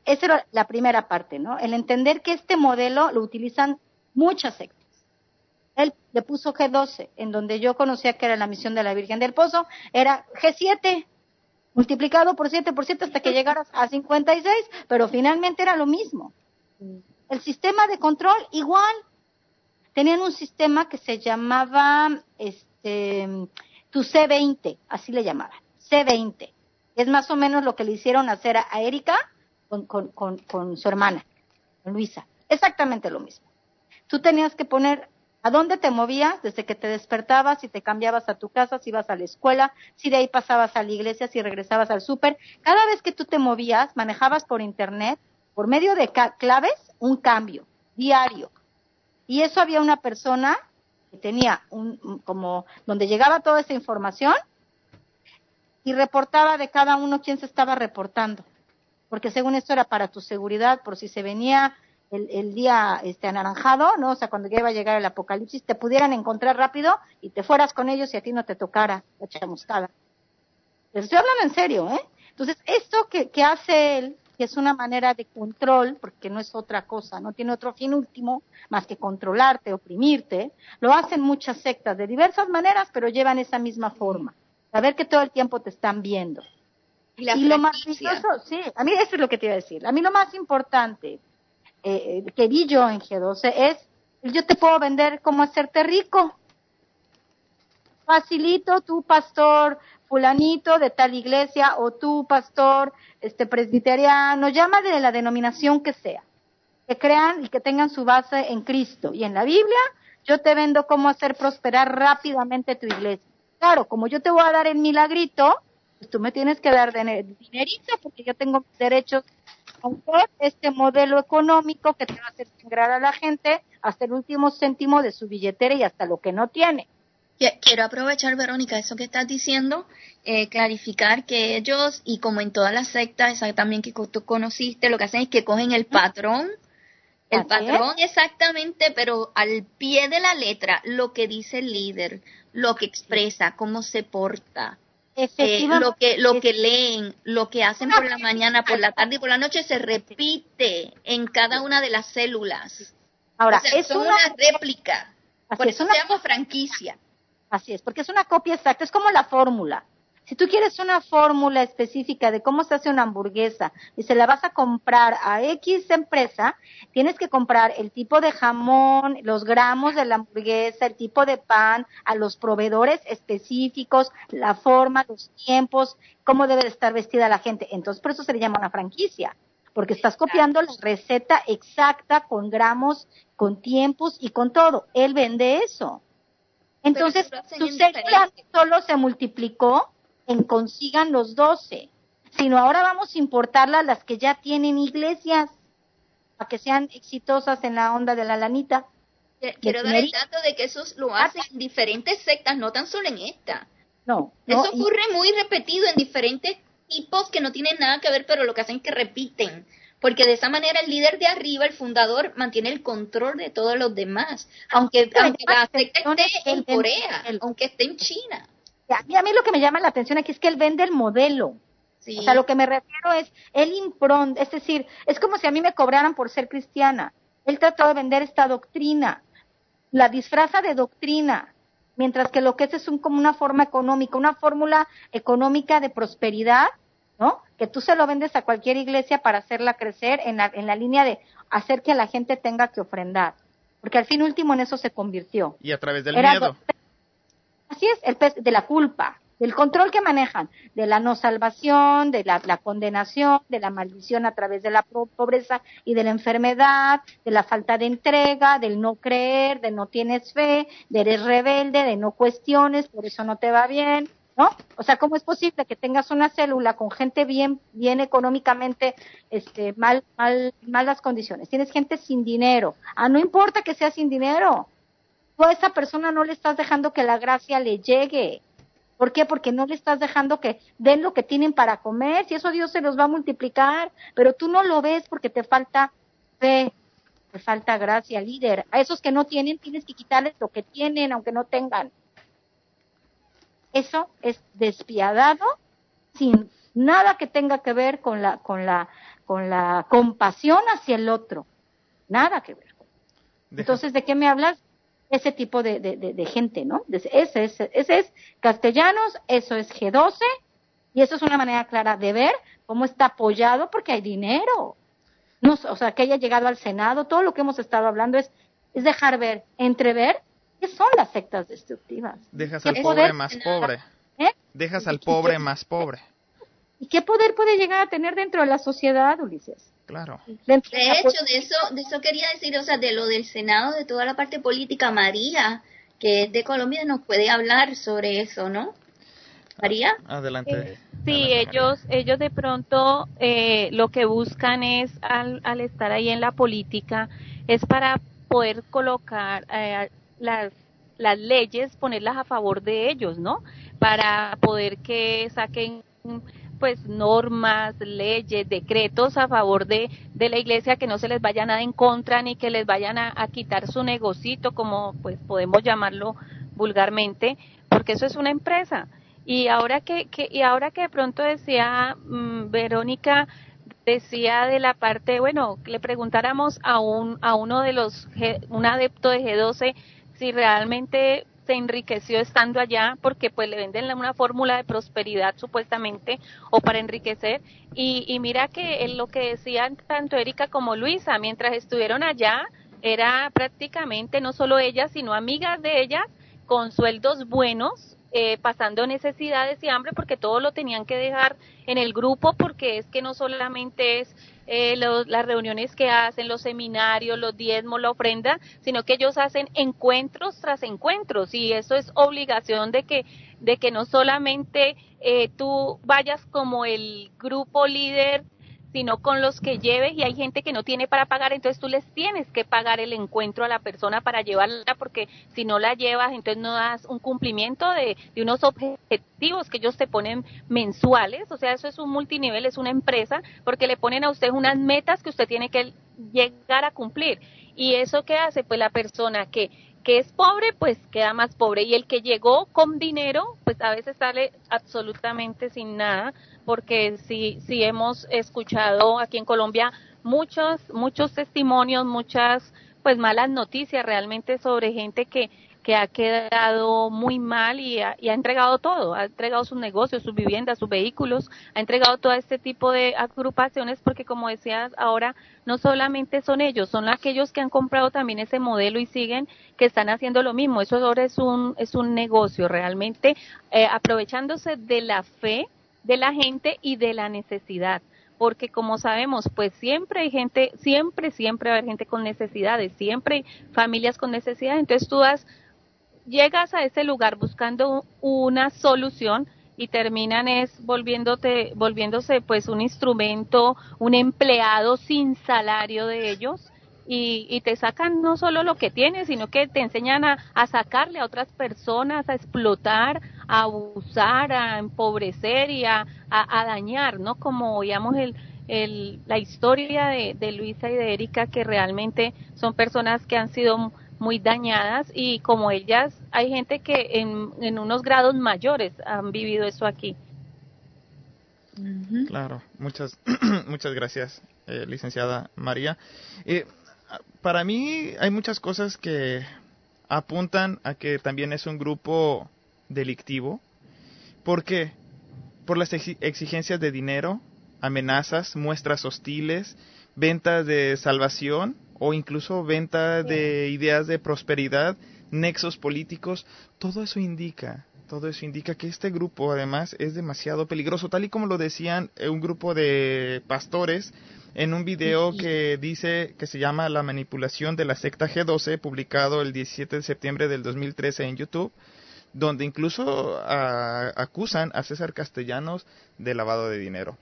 Esa era la primera parte, ¿no? El entender que este modelo lo utilizan muchas sectas. Él le puso G12, en donde yo conocía que era la misión de la Virgen del Pozo, era G7, multiplicado por 7 por 7 hasta que llegaras a 56, pero finalmente era lo mismo. El sistema de control igual. Tenían un sistema que se llamaba este tu C20, así le llamaban, C20. Es más o menos lo que le hicieron hacer a, Erika con, con, con, con su hermana, con Luisa. Exactamente lo mismo. Tú tenías que poner a dónde te movías desde que te despertabas, si te cambiabas a tu casa, si ibas a la escuela, si de ahí pasabas a la iglesia, si regresabas al súper. Cada vez que tú te movías, manejabas por internet, por medio de claves, un cambio diario. Y eso había una persona que tenía un, como donde llegaba toda esa información y reportaba de cada uno quién se estaba reportando. Porque según esto era para tu seguridad, por si se venía el, día este anaranjado, ¿no? O sea, cuando ya iba a llegar el apocalipsis, te pudieran encontrar rápido y te fueras con ellos y a ti no te tocara la chamuscada. Les estoy hablando en serio, ¿eh? Entonces, esto que, que hace él que es una manera de control, porque no es otra cosa, no tiene otro fin último más que controlarte, oprimirte, lo hacen muchas sectas de diversas maneras, pero llevan esa misma forma. Saber que todo el tiempo te están viendo. Y, lo más sí, a mí eso es lo que te iba a decir. A mí lo más importante eh, que yo en G12 es, yo te puedo vender cómo hacerte rico. facilito, tu pastor fulanito de tal iglesia o tu pastor este presbiteriano, llámale de la denominación que sea, que crean y que tengan su base en Cristo y en la Biblia, yo te vendo cómo hacer prosperar rápidamente tu iglesia. Claro, como yo te voy a dar el milagrito, pues tú me tienes que dar dinerito porque yo tengo derechos este modelo económico que te va a hacer sangrar a la gente hasta el último céntimo de su billetera y hasta lo que no tiene. Quiero aprovechar, Verónica, eso que estás diciendo, eh, clarificar que ellos, y como en todas las sectas, también que tú conociste, lo que hacen es que cogen el patrón, el patrón exactamente, pero al pie de la letra, lo que dice el líder, lo que expresa, cómo se porta, eh, lo que lo que leen, lo que hacen por la mañana, por la tarde y por la noche se repite en cada una de las células. Ahora, es una, réplica. por eso se llama franquicia. Así es, porque es una copia exacta, es como la fórmula. Si tú quieres una fórmula específica de cómo se hace una hamburguesa y se la vas a comprar a X empresa, tienes que comprar el tipo de jamón, los gramos de la hamburguesa, el tipo de pan, a los proveedores específicos, la forma, los tiempos, cómo debe estar vestida la gente. Entonces, por eso se le llama una franquicia, porque estás copiando la receta exacta con gramos, con tiempos y con todo. Él vende eso. Entonces, su célula solo se multiplicó en consigan los doce, sino ahora vamos a importarlas las que ya tienen iglesias para que sean exitosas en la onda de la lanita. Quiero dar el dato de que eso lo hacen en diferentes sectas, no tan solo en esta. No. Eso ocurre muy repetido en diferentes tipos que no tienen nada que ver, pero lo que hacen es que repiten porque de esa manera el líder de arriba, el fundador, mantiene el control de todos los demás, aunque, la secta esté en Corea, aunque esté en China. A mí, a mí lo que me llama la atención aquí es que él vende el modelo. O sea, lo que me refiero es, él impronta, es decir, es como si a mí me cobraran por ser cristiana. Él trató de vender esta doctrina, la disfraza de doctrina, mientras que lo que es es un, como una forma económica, una fórmula económica de prosperidad ¿no? Que tú se lo vendes a cualquier iglesia para hacerla crecer en la, en la línea de hacer que la gente tenga que ofrendar. Porque al fin último en eso se convirtió. Y a través del miedo. Así es, el de la culpa, del control que manejan, de la no salvación, de la, la, condenación, de la maldición a través de la pobreza y de la enfermedad, de la falta de entrega, del no creer, de no tienes fe, de eres rebelde, de no cuestiones, por eso no te va bien, ¿no? O sea, ¿cómo es posible que tengas una célula con gente bien, bien económicamente, este, mal, mal, malas condiciones? Tienes gente sin dinero. Ah, no importa que sea sin dinero. Tú a esa persona no le estás dejando que la gracia le llegue. ¿Por qué? Porque no le estás dejando que den lo que tienen para comer, si eso Dios se los va a multiplicar, pero tú no lo ves porque te falta fe, te falta gracia, líder. A esos que no tienen tienes que quitarles lo que tienen, aunque no tengan. Eso es despiadado sin nada que tenga que ver con la, con la, con la compasión hacia el otro. Nada que ver. Entonces, ¿de qué me hablas? Ese tipo de, de, gente, ¿no? Ese, ese, ese es castellanos, eso es G12, y eso es una manera clara de ver cómo está apoyado porque hay dinero. No, o sea, que haya llegado al Senado, todo lo que hemos estado hablando es, es dejar ver, entrever ¿Qué son las sectas destructivas? Dejas al pobre más pobre. ¿Eh? Dejas al pobre más pobre. ¿Y qué poder puede llegar a tener dentro de la sociedad, Ulises? Claro. De hecho, de eso, de eso quería decir, o sea, de lo del Senado, de toda la parte política, María, que es de Colombia, nos puede hablar sobre eso, ¿no? María. Adelante. Eh, sí, ellos, ellos de pronto eh, lo que buscan es, al, al, estar ahí en la política, es para poder colocar eh, las, las leyes, ponerlas a favor de ellos, ¿no? Para poder que saquen pues normas, leyes, decretos a favor de, de la iglesia que no se les vaya nada en contra ni que les vayan a, quitar su negocito, como pues podemos llamarlo vulgarmente, porque eso es una empresa. Y ahora que, que y ahora que de pronto decía mm, Verónica decía de la parte, bueno, le preguntáramos a un a uno de los un adepto de G12 si realmente se enriqueció estando allá porque pues le venden una fórmula de prosperidad supuestamente o para enriquecer. Y, y mira que lo que decían tanto Erika como Luisa mientras estuvieron allá era prácticamente no solo ellas sino amigas de ellas con sueldos buenos eh, pasando necesidades y hambre porque todo lo tenían que dejar en el grupo porque es que no solamente es eh, las reuniones que hacen, los seminarios, los diezmos, la ofrenda, sino que ellos hacen encuentros tras encuentros. Y eso es obligación de que de que no solamente eh, tú vayas como el grupo líder sino con los que lleves y hay gente que no tiene para pagar, entonces tú les tienes que pagar el encuentro a la persona para llevarla porque si no la llevas, entonces no das un cumplimiento de, de unos objetivos que ellos te ponen mensuales, o sea, eso es un multinivel, es una empresa, porque le ponen a usted unas metas que usted tiene que llegar a cumplir. ¿Y eso qué hace? Pues la persona que que es pobre, pues queda más pobre. Y el que llegó con dinero, pues a veces sale absolutamente sin nada, porque sí, sí hemos escuchado aquí en Colombia muchos, muchos testimonios, muchas pues malas noticias realmente sobre gente que, que ha quedado muy mal y ha, entregado todo, ha entregado sus negocios, sus viviendas, sus vehículos, ha entregado todo este tipo de agrupaciones porque como decías ahora, no solamente son ellos, son aquellos que han comprado también ese modelo y siguen que están haciendo lo mismo. Eso ahora es un, es un negocio realmente eh, aprovechándose de la fe de la gente y de la necesidad. Porque como sabemos, pues siempre hay gente, siempre, siempre va a haber gente con necesidades, siempre hay familias con necesidades, entonces tú das llegas a ese lugar buscando una solución y terminan es volviéndote, volviéndose pues un instrumento, un empleado sin salario de ellos y, y te sacan no solo lo que tienes, sino que te enseñan a, a, sacarle a otras personas, a explotar, a abusar, a empobrecer y a, a, dañar, ¿no? Como oíamos el, el, la historia de, de Luisa y de Erika, que realmente son personas que han sido muy dañadas y como ellas hay gente que en, en unos grados mayores han vivido eso aquí. Claro, muchas, muchas gracias, eh, licenciada María. Eh, para mí hay muchas cosas que apuntan a que también es un grupo delictivo. ¿Por qué? Por las exigencias de dinero, amenazas, muestras hostiles, ventas de salvación o incluso venta de ideas de prosperidad, nexos políticos, todo eso indica, todo eso indica que este grupo además es demasiado peligroso, tal y como lo decían eh, un grupo de pastores en un video que dice que se llama La manipulación de la secta G12, publicado el 17 de septiembre del 2013 en YouTube, donde incluso acusan a César Castellanos de lavado de dinero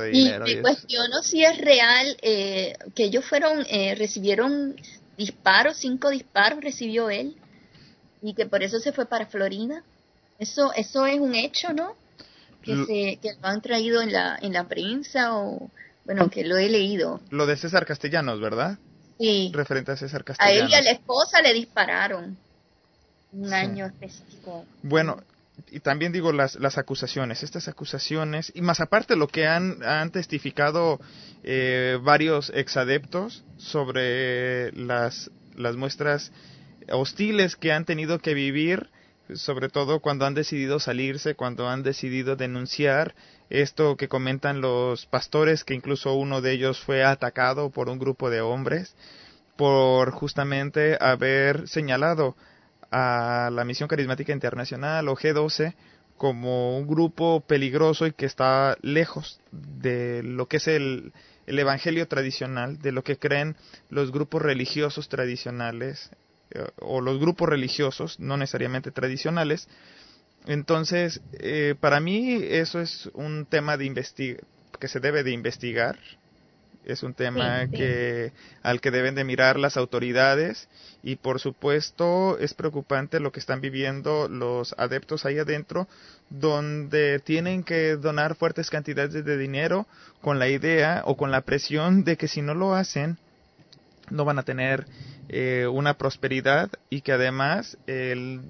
de dinero. Y, cuestiono si es real eh, que ellos fueron, eh, recibieron disparos, cinco disparos recibió él y que por eso se fue para Florida. Eso, eso es un hecho, ¿no? Que, se, que lo han traído en la, en la prensa o, bueno, que lo he leído. Lo de César Castellanos, ¿verdad? Sí. Referente a César Castellanos. A él y a la esposa le dispararon un año específico. Bueno, y también digo las, las acusaciones, estas acusaciones, y más aparte lo que han, han testificado eh, varios exadeptos sobre las, las muestras hostiles que han tenido que vivir, sobre todo cuando han decidido salirse, cuando han decidido denunciar esto que comentan los pastores, que incluso uno de ellos fue atacado por un grupo de hombres por justamente haber señalado a la Misión Carismática Internacional o G12 como un grupo peligroso y que está lejos de lo que es el, el evangelio tradicional, de lo que creen los grupos religiosos tradicionales eh, o los grupos religiosos, no necesariamente tradicionales. Entonces, eh, para mí eso es un tema de que se debe de investigar. Es un tema que al que deben de mirar las autoridades y por supuesto es preocupante lo que están viviendo los adeptos ahí adentro donde tienen que donar fuertes cantidades de dinero con la idea o con la presión de que si no lo hacen no van a tener eh, una prosperidad y que además el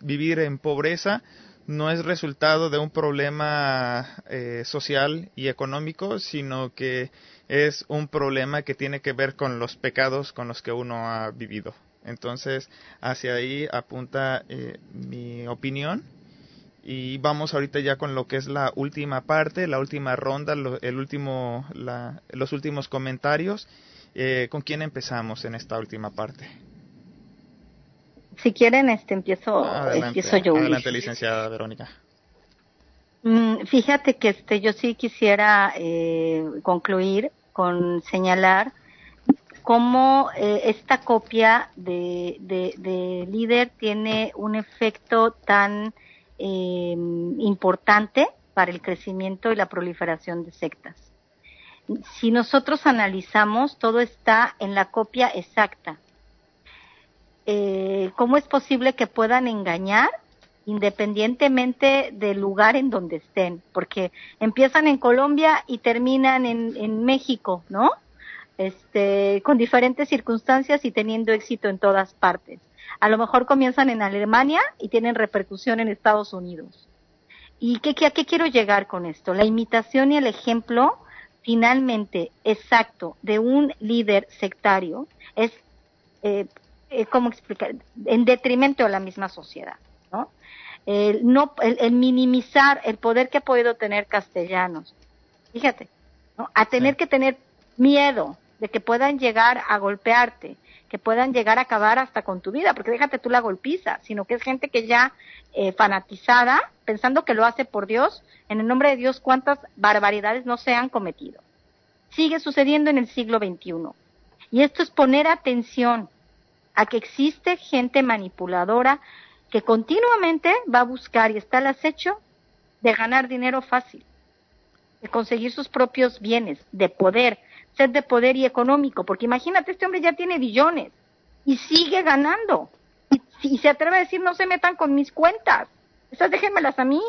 vivir en pobreza no es resultado de un problema eh, social y económico, sino que es un problema que tiene que ver con los pecados con los que uno ha vivido. Entonces, hacia ahí apunta eh, mi opinión. Y vamos ahorita ya con lo que es la última parte, la última ronda, el último, los últimos comentarios. Eh, ¿Con quién empezamos en esta última parte? Si quieren, este empiezo, empiezo yo. Adelante, licenciada Verónica. Mm, fíjate que este, yo sí quisiera eh, concluir con señalar cómo eh, esta copia de, de, líder tiene un efecto tan em, importante para el crecimiento y la proliferación de sectas. Si nosotros analizamos, todo está en la copia exacta. Eh, ¿Cómo es posible que puedan engañar independientemente del lugar en donde estén, porque empiezan en Colombia y terminan en, México, ¿no? Este, con diferentes circunstancias y teniendo éxito en todas partes. A lo mejor comienzan en Alemania y tienen repercusión en Estados Unidos. ¿Y qué, a qué quiero llegar con esto? La imitación y el ejemplo finalmente exacto de un líder sectario es, eh, eh ¿cómo explicar? En detrimento de la misma sociedad, ¿no? el, no, el, minimizar el poder que ha podido tener castellanos. Fíjate, ¿no? a tener que tener miedo de que puedan llegar a golpearte, que puedan llegar a acabar hasta con tu vida, porque déjate tú la golpiza, sino que es gente que ya eh, fanatizada, pensando que lo hace por Dios, en el nombre de Dios, cuántas barbaridades no se han cometido. Sigue sucediendo en el siglo XXI. Y esto es poner atención a que existe gente manipuladora que continuamente va a buscar y está al acecho de ganar dinero fácil, de conseguir sus propios bienes, de poder, sed de poder y económico, porque imagínate, este hombre ya tiene billones y sigue ganando. Y, se atreve a decir, no se metan con mis cuentas, esas déjenmelas a mí.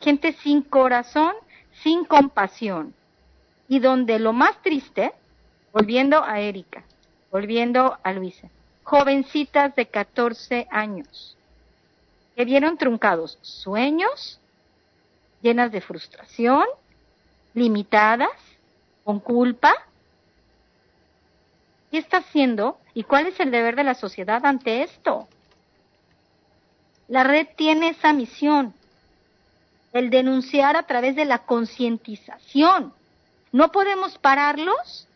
Gente sin corazón, sin compasión. Y donde lo más triste, volviendo a Erika, volviendo a Luisa, jovencitas de 14 años. Que vieron truncados sueños, llenas de frustración, limitadas, con culpa. ¿Qué está haciendo y cuál es el deber de la sociedad ante esto? La red tiene esa misión, el denunciar a través de la concientización. No podemos pararlos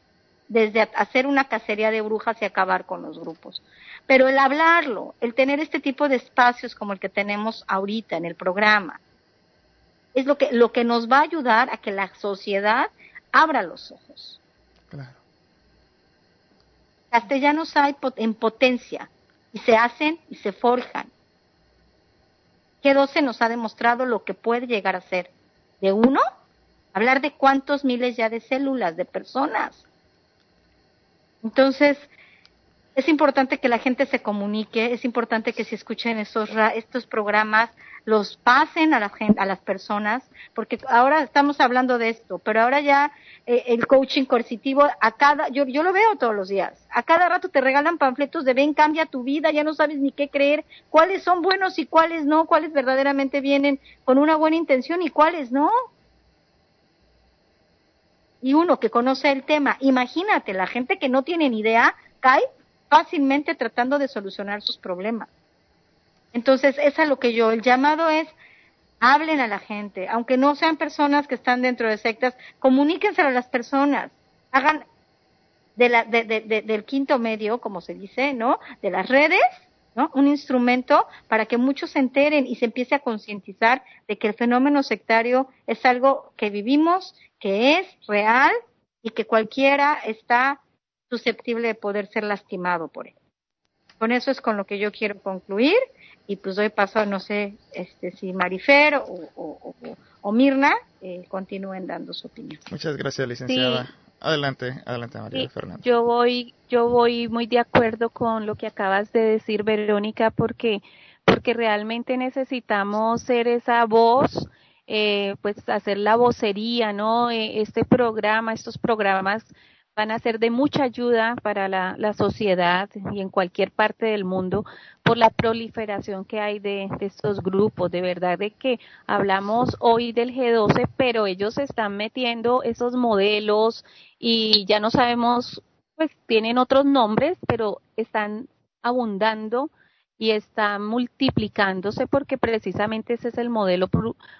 desde hacer una cacería de brujas y acabar con los grupos. Pero el hablarlo, el tener este tipo de espacios como el que tenemos ahorita en el programa, es lo que, lo que nos va a ayudar a que la sociedad abra los ojos. Claro. Castellanos hay en potencia y se hacen y se forjan. G12 nos ha demostrado lo que puede llegar a ser. De uno, hablar de cuántos miles ya de células, de personas. Entonces, es importante que la gente se comunique, es importante que se escuchen estos, estos programas, los pasen a, la gente, a las personas, porque ahora estamos hablando de esto, pero ahora ya eh, el coaching coercitivo, a cada, yo, yo lo veo todos los días, a cada rato te regalan panfletos de ven, cambia tu vida, ya no sabes ni qué creer, cuáles son buenos y cuáles no, cuáles verdaderamente vienen con una buena intención y cuáles no y uno que conoce el tema, imagínate, la gente que no tiene ni idea cae fácilmente tratando de solucionar sus problemas. Entonces, es a lo que yo, el llamado es, hablen a la gente, aunque no sean personas que están dentro de sectas, comuníquense a las personas, hagan de la, de, de, del quinto medio, como se dice, ¿no? De las redes, ¿no? Un instrumento para que muchos se enteren y se empiece a concientizar de que el fenómeno sectario es algo que vivimos que es real y que cualquiera está susceptible de poder ser lastimado por él. Con eso es con lo que yo quiero concluir y pues doy paso, no sé este, si Marifer o, o, Mirna eh, continúen dando su opinión. Muchas gracias, licenciada. Adelante, adelante María Fernanda. Yo voy, yo voy muy de acuerdo con lo que acabas de decir, Verónica, porque porque realmente necesitamos ser esa voz eh, pues hacer la vocería, ¿no? Eh, este programa, estos programas van a ser de mucha ayuda para la, sociedad y en cualquier parte del mundo por la proliferación que hay de, de, estos grupos. De verdad de que hablamos hoy del G12, pero ellos están metiendo esos modelos y ya no sabemos, pues tienen otros nombres, pero están abundando y está multiplicándose porque precisamente ese es el modelo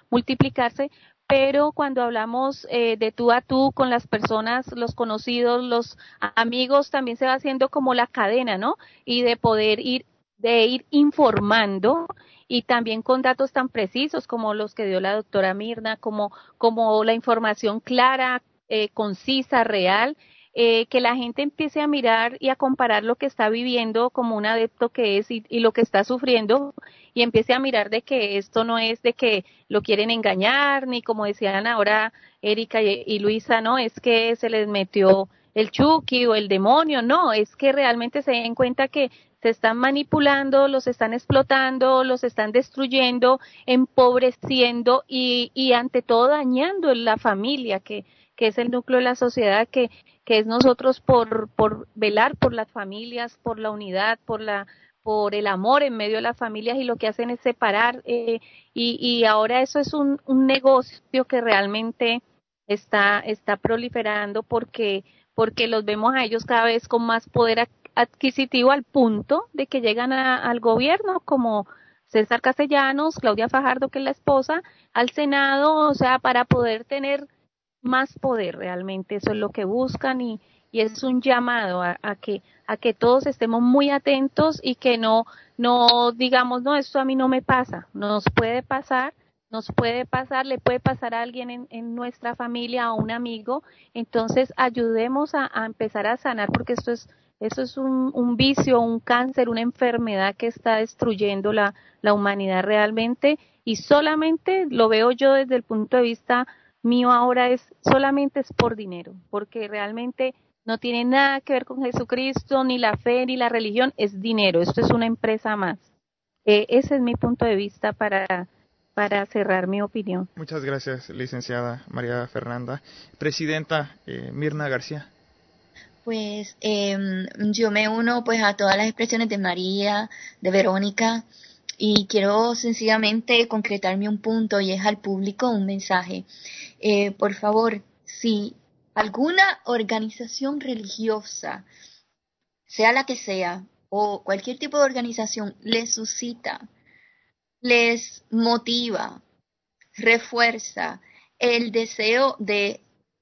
multiplicarse pero cuando hablamos eh, de tú a tú con las personas, los conocidos, los amigos, también se va haciendo como la cadena, ¿no? Y de poder ir de ir informando y también con datos tan precisos como los que dio la doctora Mirna, como, como la información clara, eh, concisa, real, eh, que la gente empiece a mirar y a comparar lo que está viviendo como un adepto que es y, lo que está sufriendo y empiece a mirar de que esto no es de que lo quieren engañar, ni como decían ahora Erika y, Luisa, no, es que se les metió el Chucky o el demonio, no, es que realmente se den cuenta que se están manipulando, los están explotando, los están destruyendo, empobreciendo y, y ante todo dañando la familia, que, que es el núcleo de la sociedad, que, que es nosotros por, por velar por las familias, por la unidad, por la por el amor en medio de las familias y lo que hacen es separar eh, y, y ahora eso es un, un negocio que realmente está está proliferando porque porque los vemos a ellos cada vez con más poder adquisitivo al punto de que llegan al gobierno como César Castellanos, Claudia Fajardo, que es la esposa, al Senado, o sea, para poder tener más poder realmente, eso es lo que buscan y, y es un llamado a, que a que todos estemos muy atentos y que no no digamos no esto a mí no me pasa nos puede pasar nos puede pasar le puede pasar a alguien en, en nuestra familia a un amigo entonces ayudemos a, a, empezar a sanar porque esto es eso es un, un, vicio, un cáncer, una enfermedad que está destruyendo la, la humanidad realmente y solamente lo veo yo desde el punto de vista mío ahora es solamente es por dinero, porque realmente no tiene nada que ver con Jesucristo, ni la fe, ni la religión, es dinero, esto es una empresa más. Eh, ese es mi punto de vista para, para cerrar mi opinión. Muchas gracias, licenciada María Fernanda. Presidenta eh, Mirna García. Pues em, yo me uno pues a todas las expresiones de María, de Verónica, y quiero sencillamente concretarme un punto y es al público un mensaje. Eh, por favor, si alguna organización religiosa, sea la que sea, o cualquier tipo de organización les suscita, les motiva, refuerza el deseo de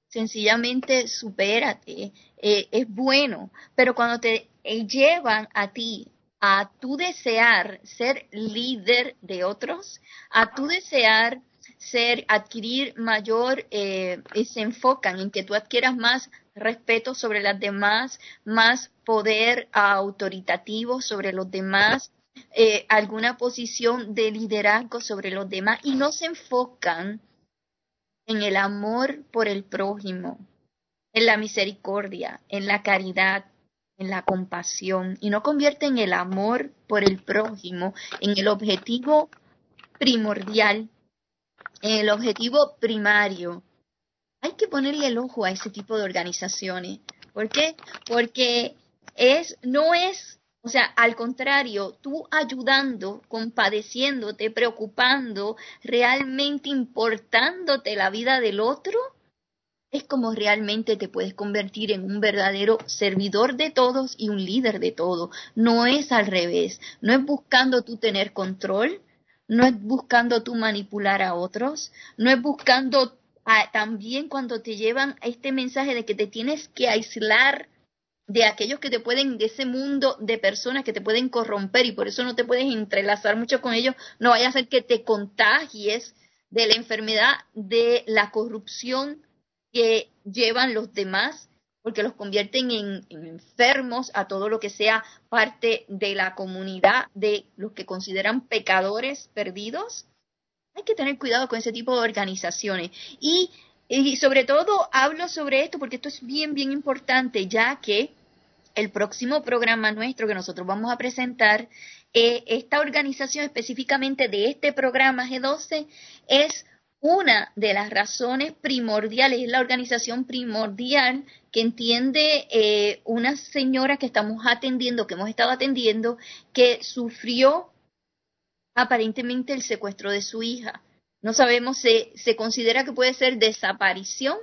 sencillamente supérate, eh, es bueno, pero cuando te llevan a ti a tu desear ser líder de otros, a tu desear ser, adquirir mayor, eh, se enfocan en que tú adquieras más respeto sobre las demás, más poder autoritativo sobre los demás, eh, alguna posición de liderazgo sobre los demás y no se enfocan en el amor por el prójimo, en la misericordia, en la caridad, en la compasión y no convierten el amor por el prójimo en el objetivo primordial en el objetivo primario, hay que ponerle el ojo a ese tipo de organizaciones. ¿Por qué? Porque es, no es, o sea, al contrario, tú ayudando, compadeciéndote, preocupando, realmente importándote la vida del otro, es como realmente te puedes convertir en un verdadero servidor de todos y un líder de todo. No es al revés, no es buscando tú tener control, no es buscando tú manipular a otros, no es buscando también cuando te llevan a este mensaje de que te tienes que aislar de aquellos que te pueden, de ese mundo de personas que te pueden corromper y por eso no te puedes entrelazar mucho con ellos, no vaya a ser que te contagies de la enfermedad de la corrupción que llevan los demás porque los convierten en, enfermos a todo lo que sea parte de la comunidad de los que consideran pecadores perdidos. Hay que tener cuidado con ese tipo de organizaciones. Y, sobre todo hablo sobre esto porque esto es bien, bien importante, ya que el próximo programa nuestro que nosotros vamos a presentar, eh, esta organización específicamente de este programa G12 es una de las razones primordiales, es la organización primordial que entiende eh, una señora que estamos atendiendo, que hemos estado atendiendo, que sufrió aparentemente el secuestro de su hija. No sabemos, se, se considera que puede ser desaparición,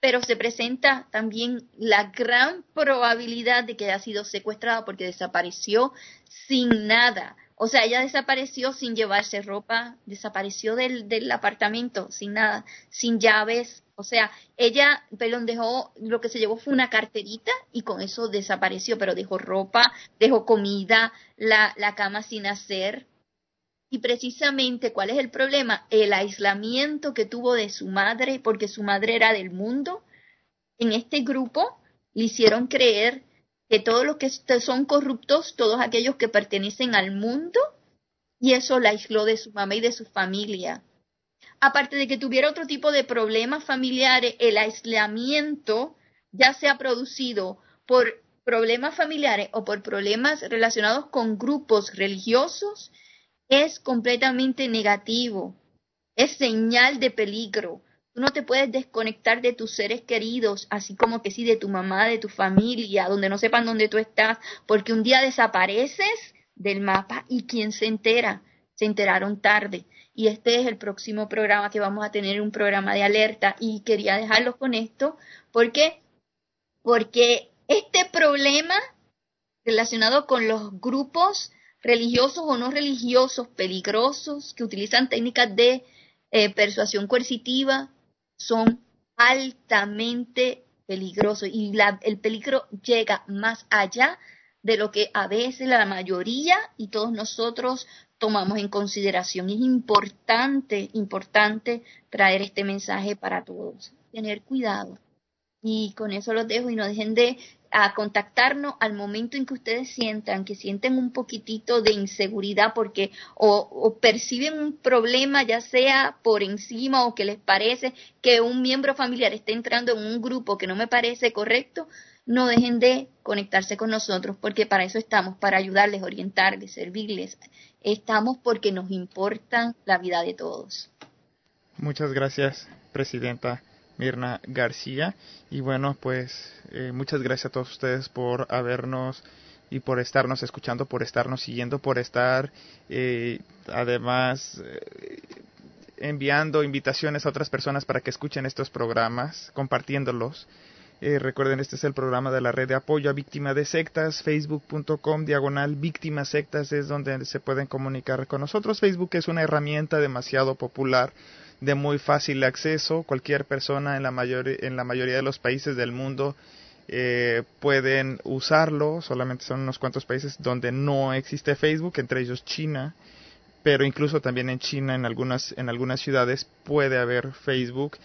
pero se presenta también la gran probabilidad de que haya sido secuestrada porque desapareció sin nada. O sea, ella desapareció sin llevarse ropa, desapareció del, del apartamento sin nada, sin llaves, O sea, ella, perdón, dejó, lo que se llevó fue una carterita y con eso desapareció, pero dejó ropa, dejó comida, la, la cama sin hacer. Y precisamente, ¿cuál es el problema? El aislamiento que tuvo de su madre, porque su madre era del mundo. En este grupo le hicieron creer que todos los que son corruptos, todos aquellos que pertenecen al mundo, y eso la aisló de su mamá y de su familia aparte de que tuviera otro tipo de problemas familiares, el aislamiento ya sea producido por problemas familiares o por problemas relacionados con grupos religiosos, es completamente negativo, es señal de peligro. No te puedes desconectar de tus seres queridos, así como que sí, de tu mamá, de tu familia, donde no sepan dónde tú estás, porque un día desapareces del mapa y quien se entera, se enteraron tarde. Y este es el próximo programa que vamos a tener un programa de alerta y quería dejarlos con esto porque porque este problema relacionado con los grupos religiosos o no religiosos peligrosos que utilizan técnicas de eh, persuasión coercitiva son altamente peligrosos y el peligro llega más allá de lo que a veces la mayoría y todos nosotros tomamos en consideración. Es importante, importante traer este mensaje para todos. Tener cuidado. Y con eso los dejo y no dejen de contactarnos al momento en que ustedes sientan que sienten un poquitito de inseguridad porque o, o, perciben un problema ya sea por encima o que les parece que un miembro familiar está entrando en un grupo que no me parece correcto, no dejen de conectarse con nosotros porque para eso estamos, para ayudarles, orientarles, servirles, Estamos porque nos importa la vida de todos. Muchas gracias, Presidenta Mirna García. Y bueno, pues eh, muchas gracias a todos ustedes por habernos y por estarnos escuchando, por estarnos siguiendo, por estar eh, además eh, enviando invitaciones a otras personas para que escuchen estos programas, compartiéndolos. Eh, recuerden, este es el programa de la red de apoyo a víctimas de sectas, facebook.com diagonal víctimas sectas es donde se pueden comunicar con nosotros. Facebook es una herramienta demasiado popular, de muy fácil acceso. Cualquier persona en la, mayor, en la mayoría de los países del mundo eh, pueden usarlo. Solamente son unos cuantos países donde no existe Facebook, entre ellos China. Pero incluso también en China, en algunas, en algunas ciudades, puede haber Facebook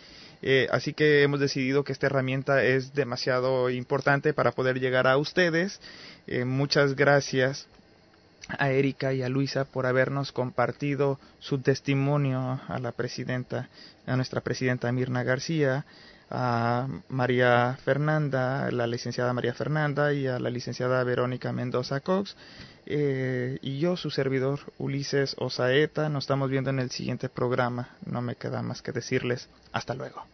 eh, así que hemos decidido que esta herramienta es demasiado importante para poder llegar a ustedes. Eh, muchas gracias a Erika y a Luisa por habernos compartido su testimonio a la presidenta, a nuestra presidenta Mirna García, a María Fernanda, la licenciada María Fernanda y a la licenciada Verónica Mendoza Cox. Eh, y yo, su servidor Ulises Osaeta, nos estamos viendo en el siguiente programa. No me queda más que decirles hasta luego.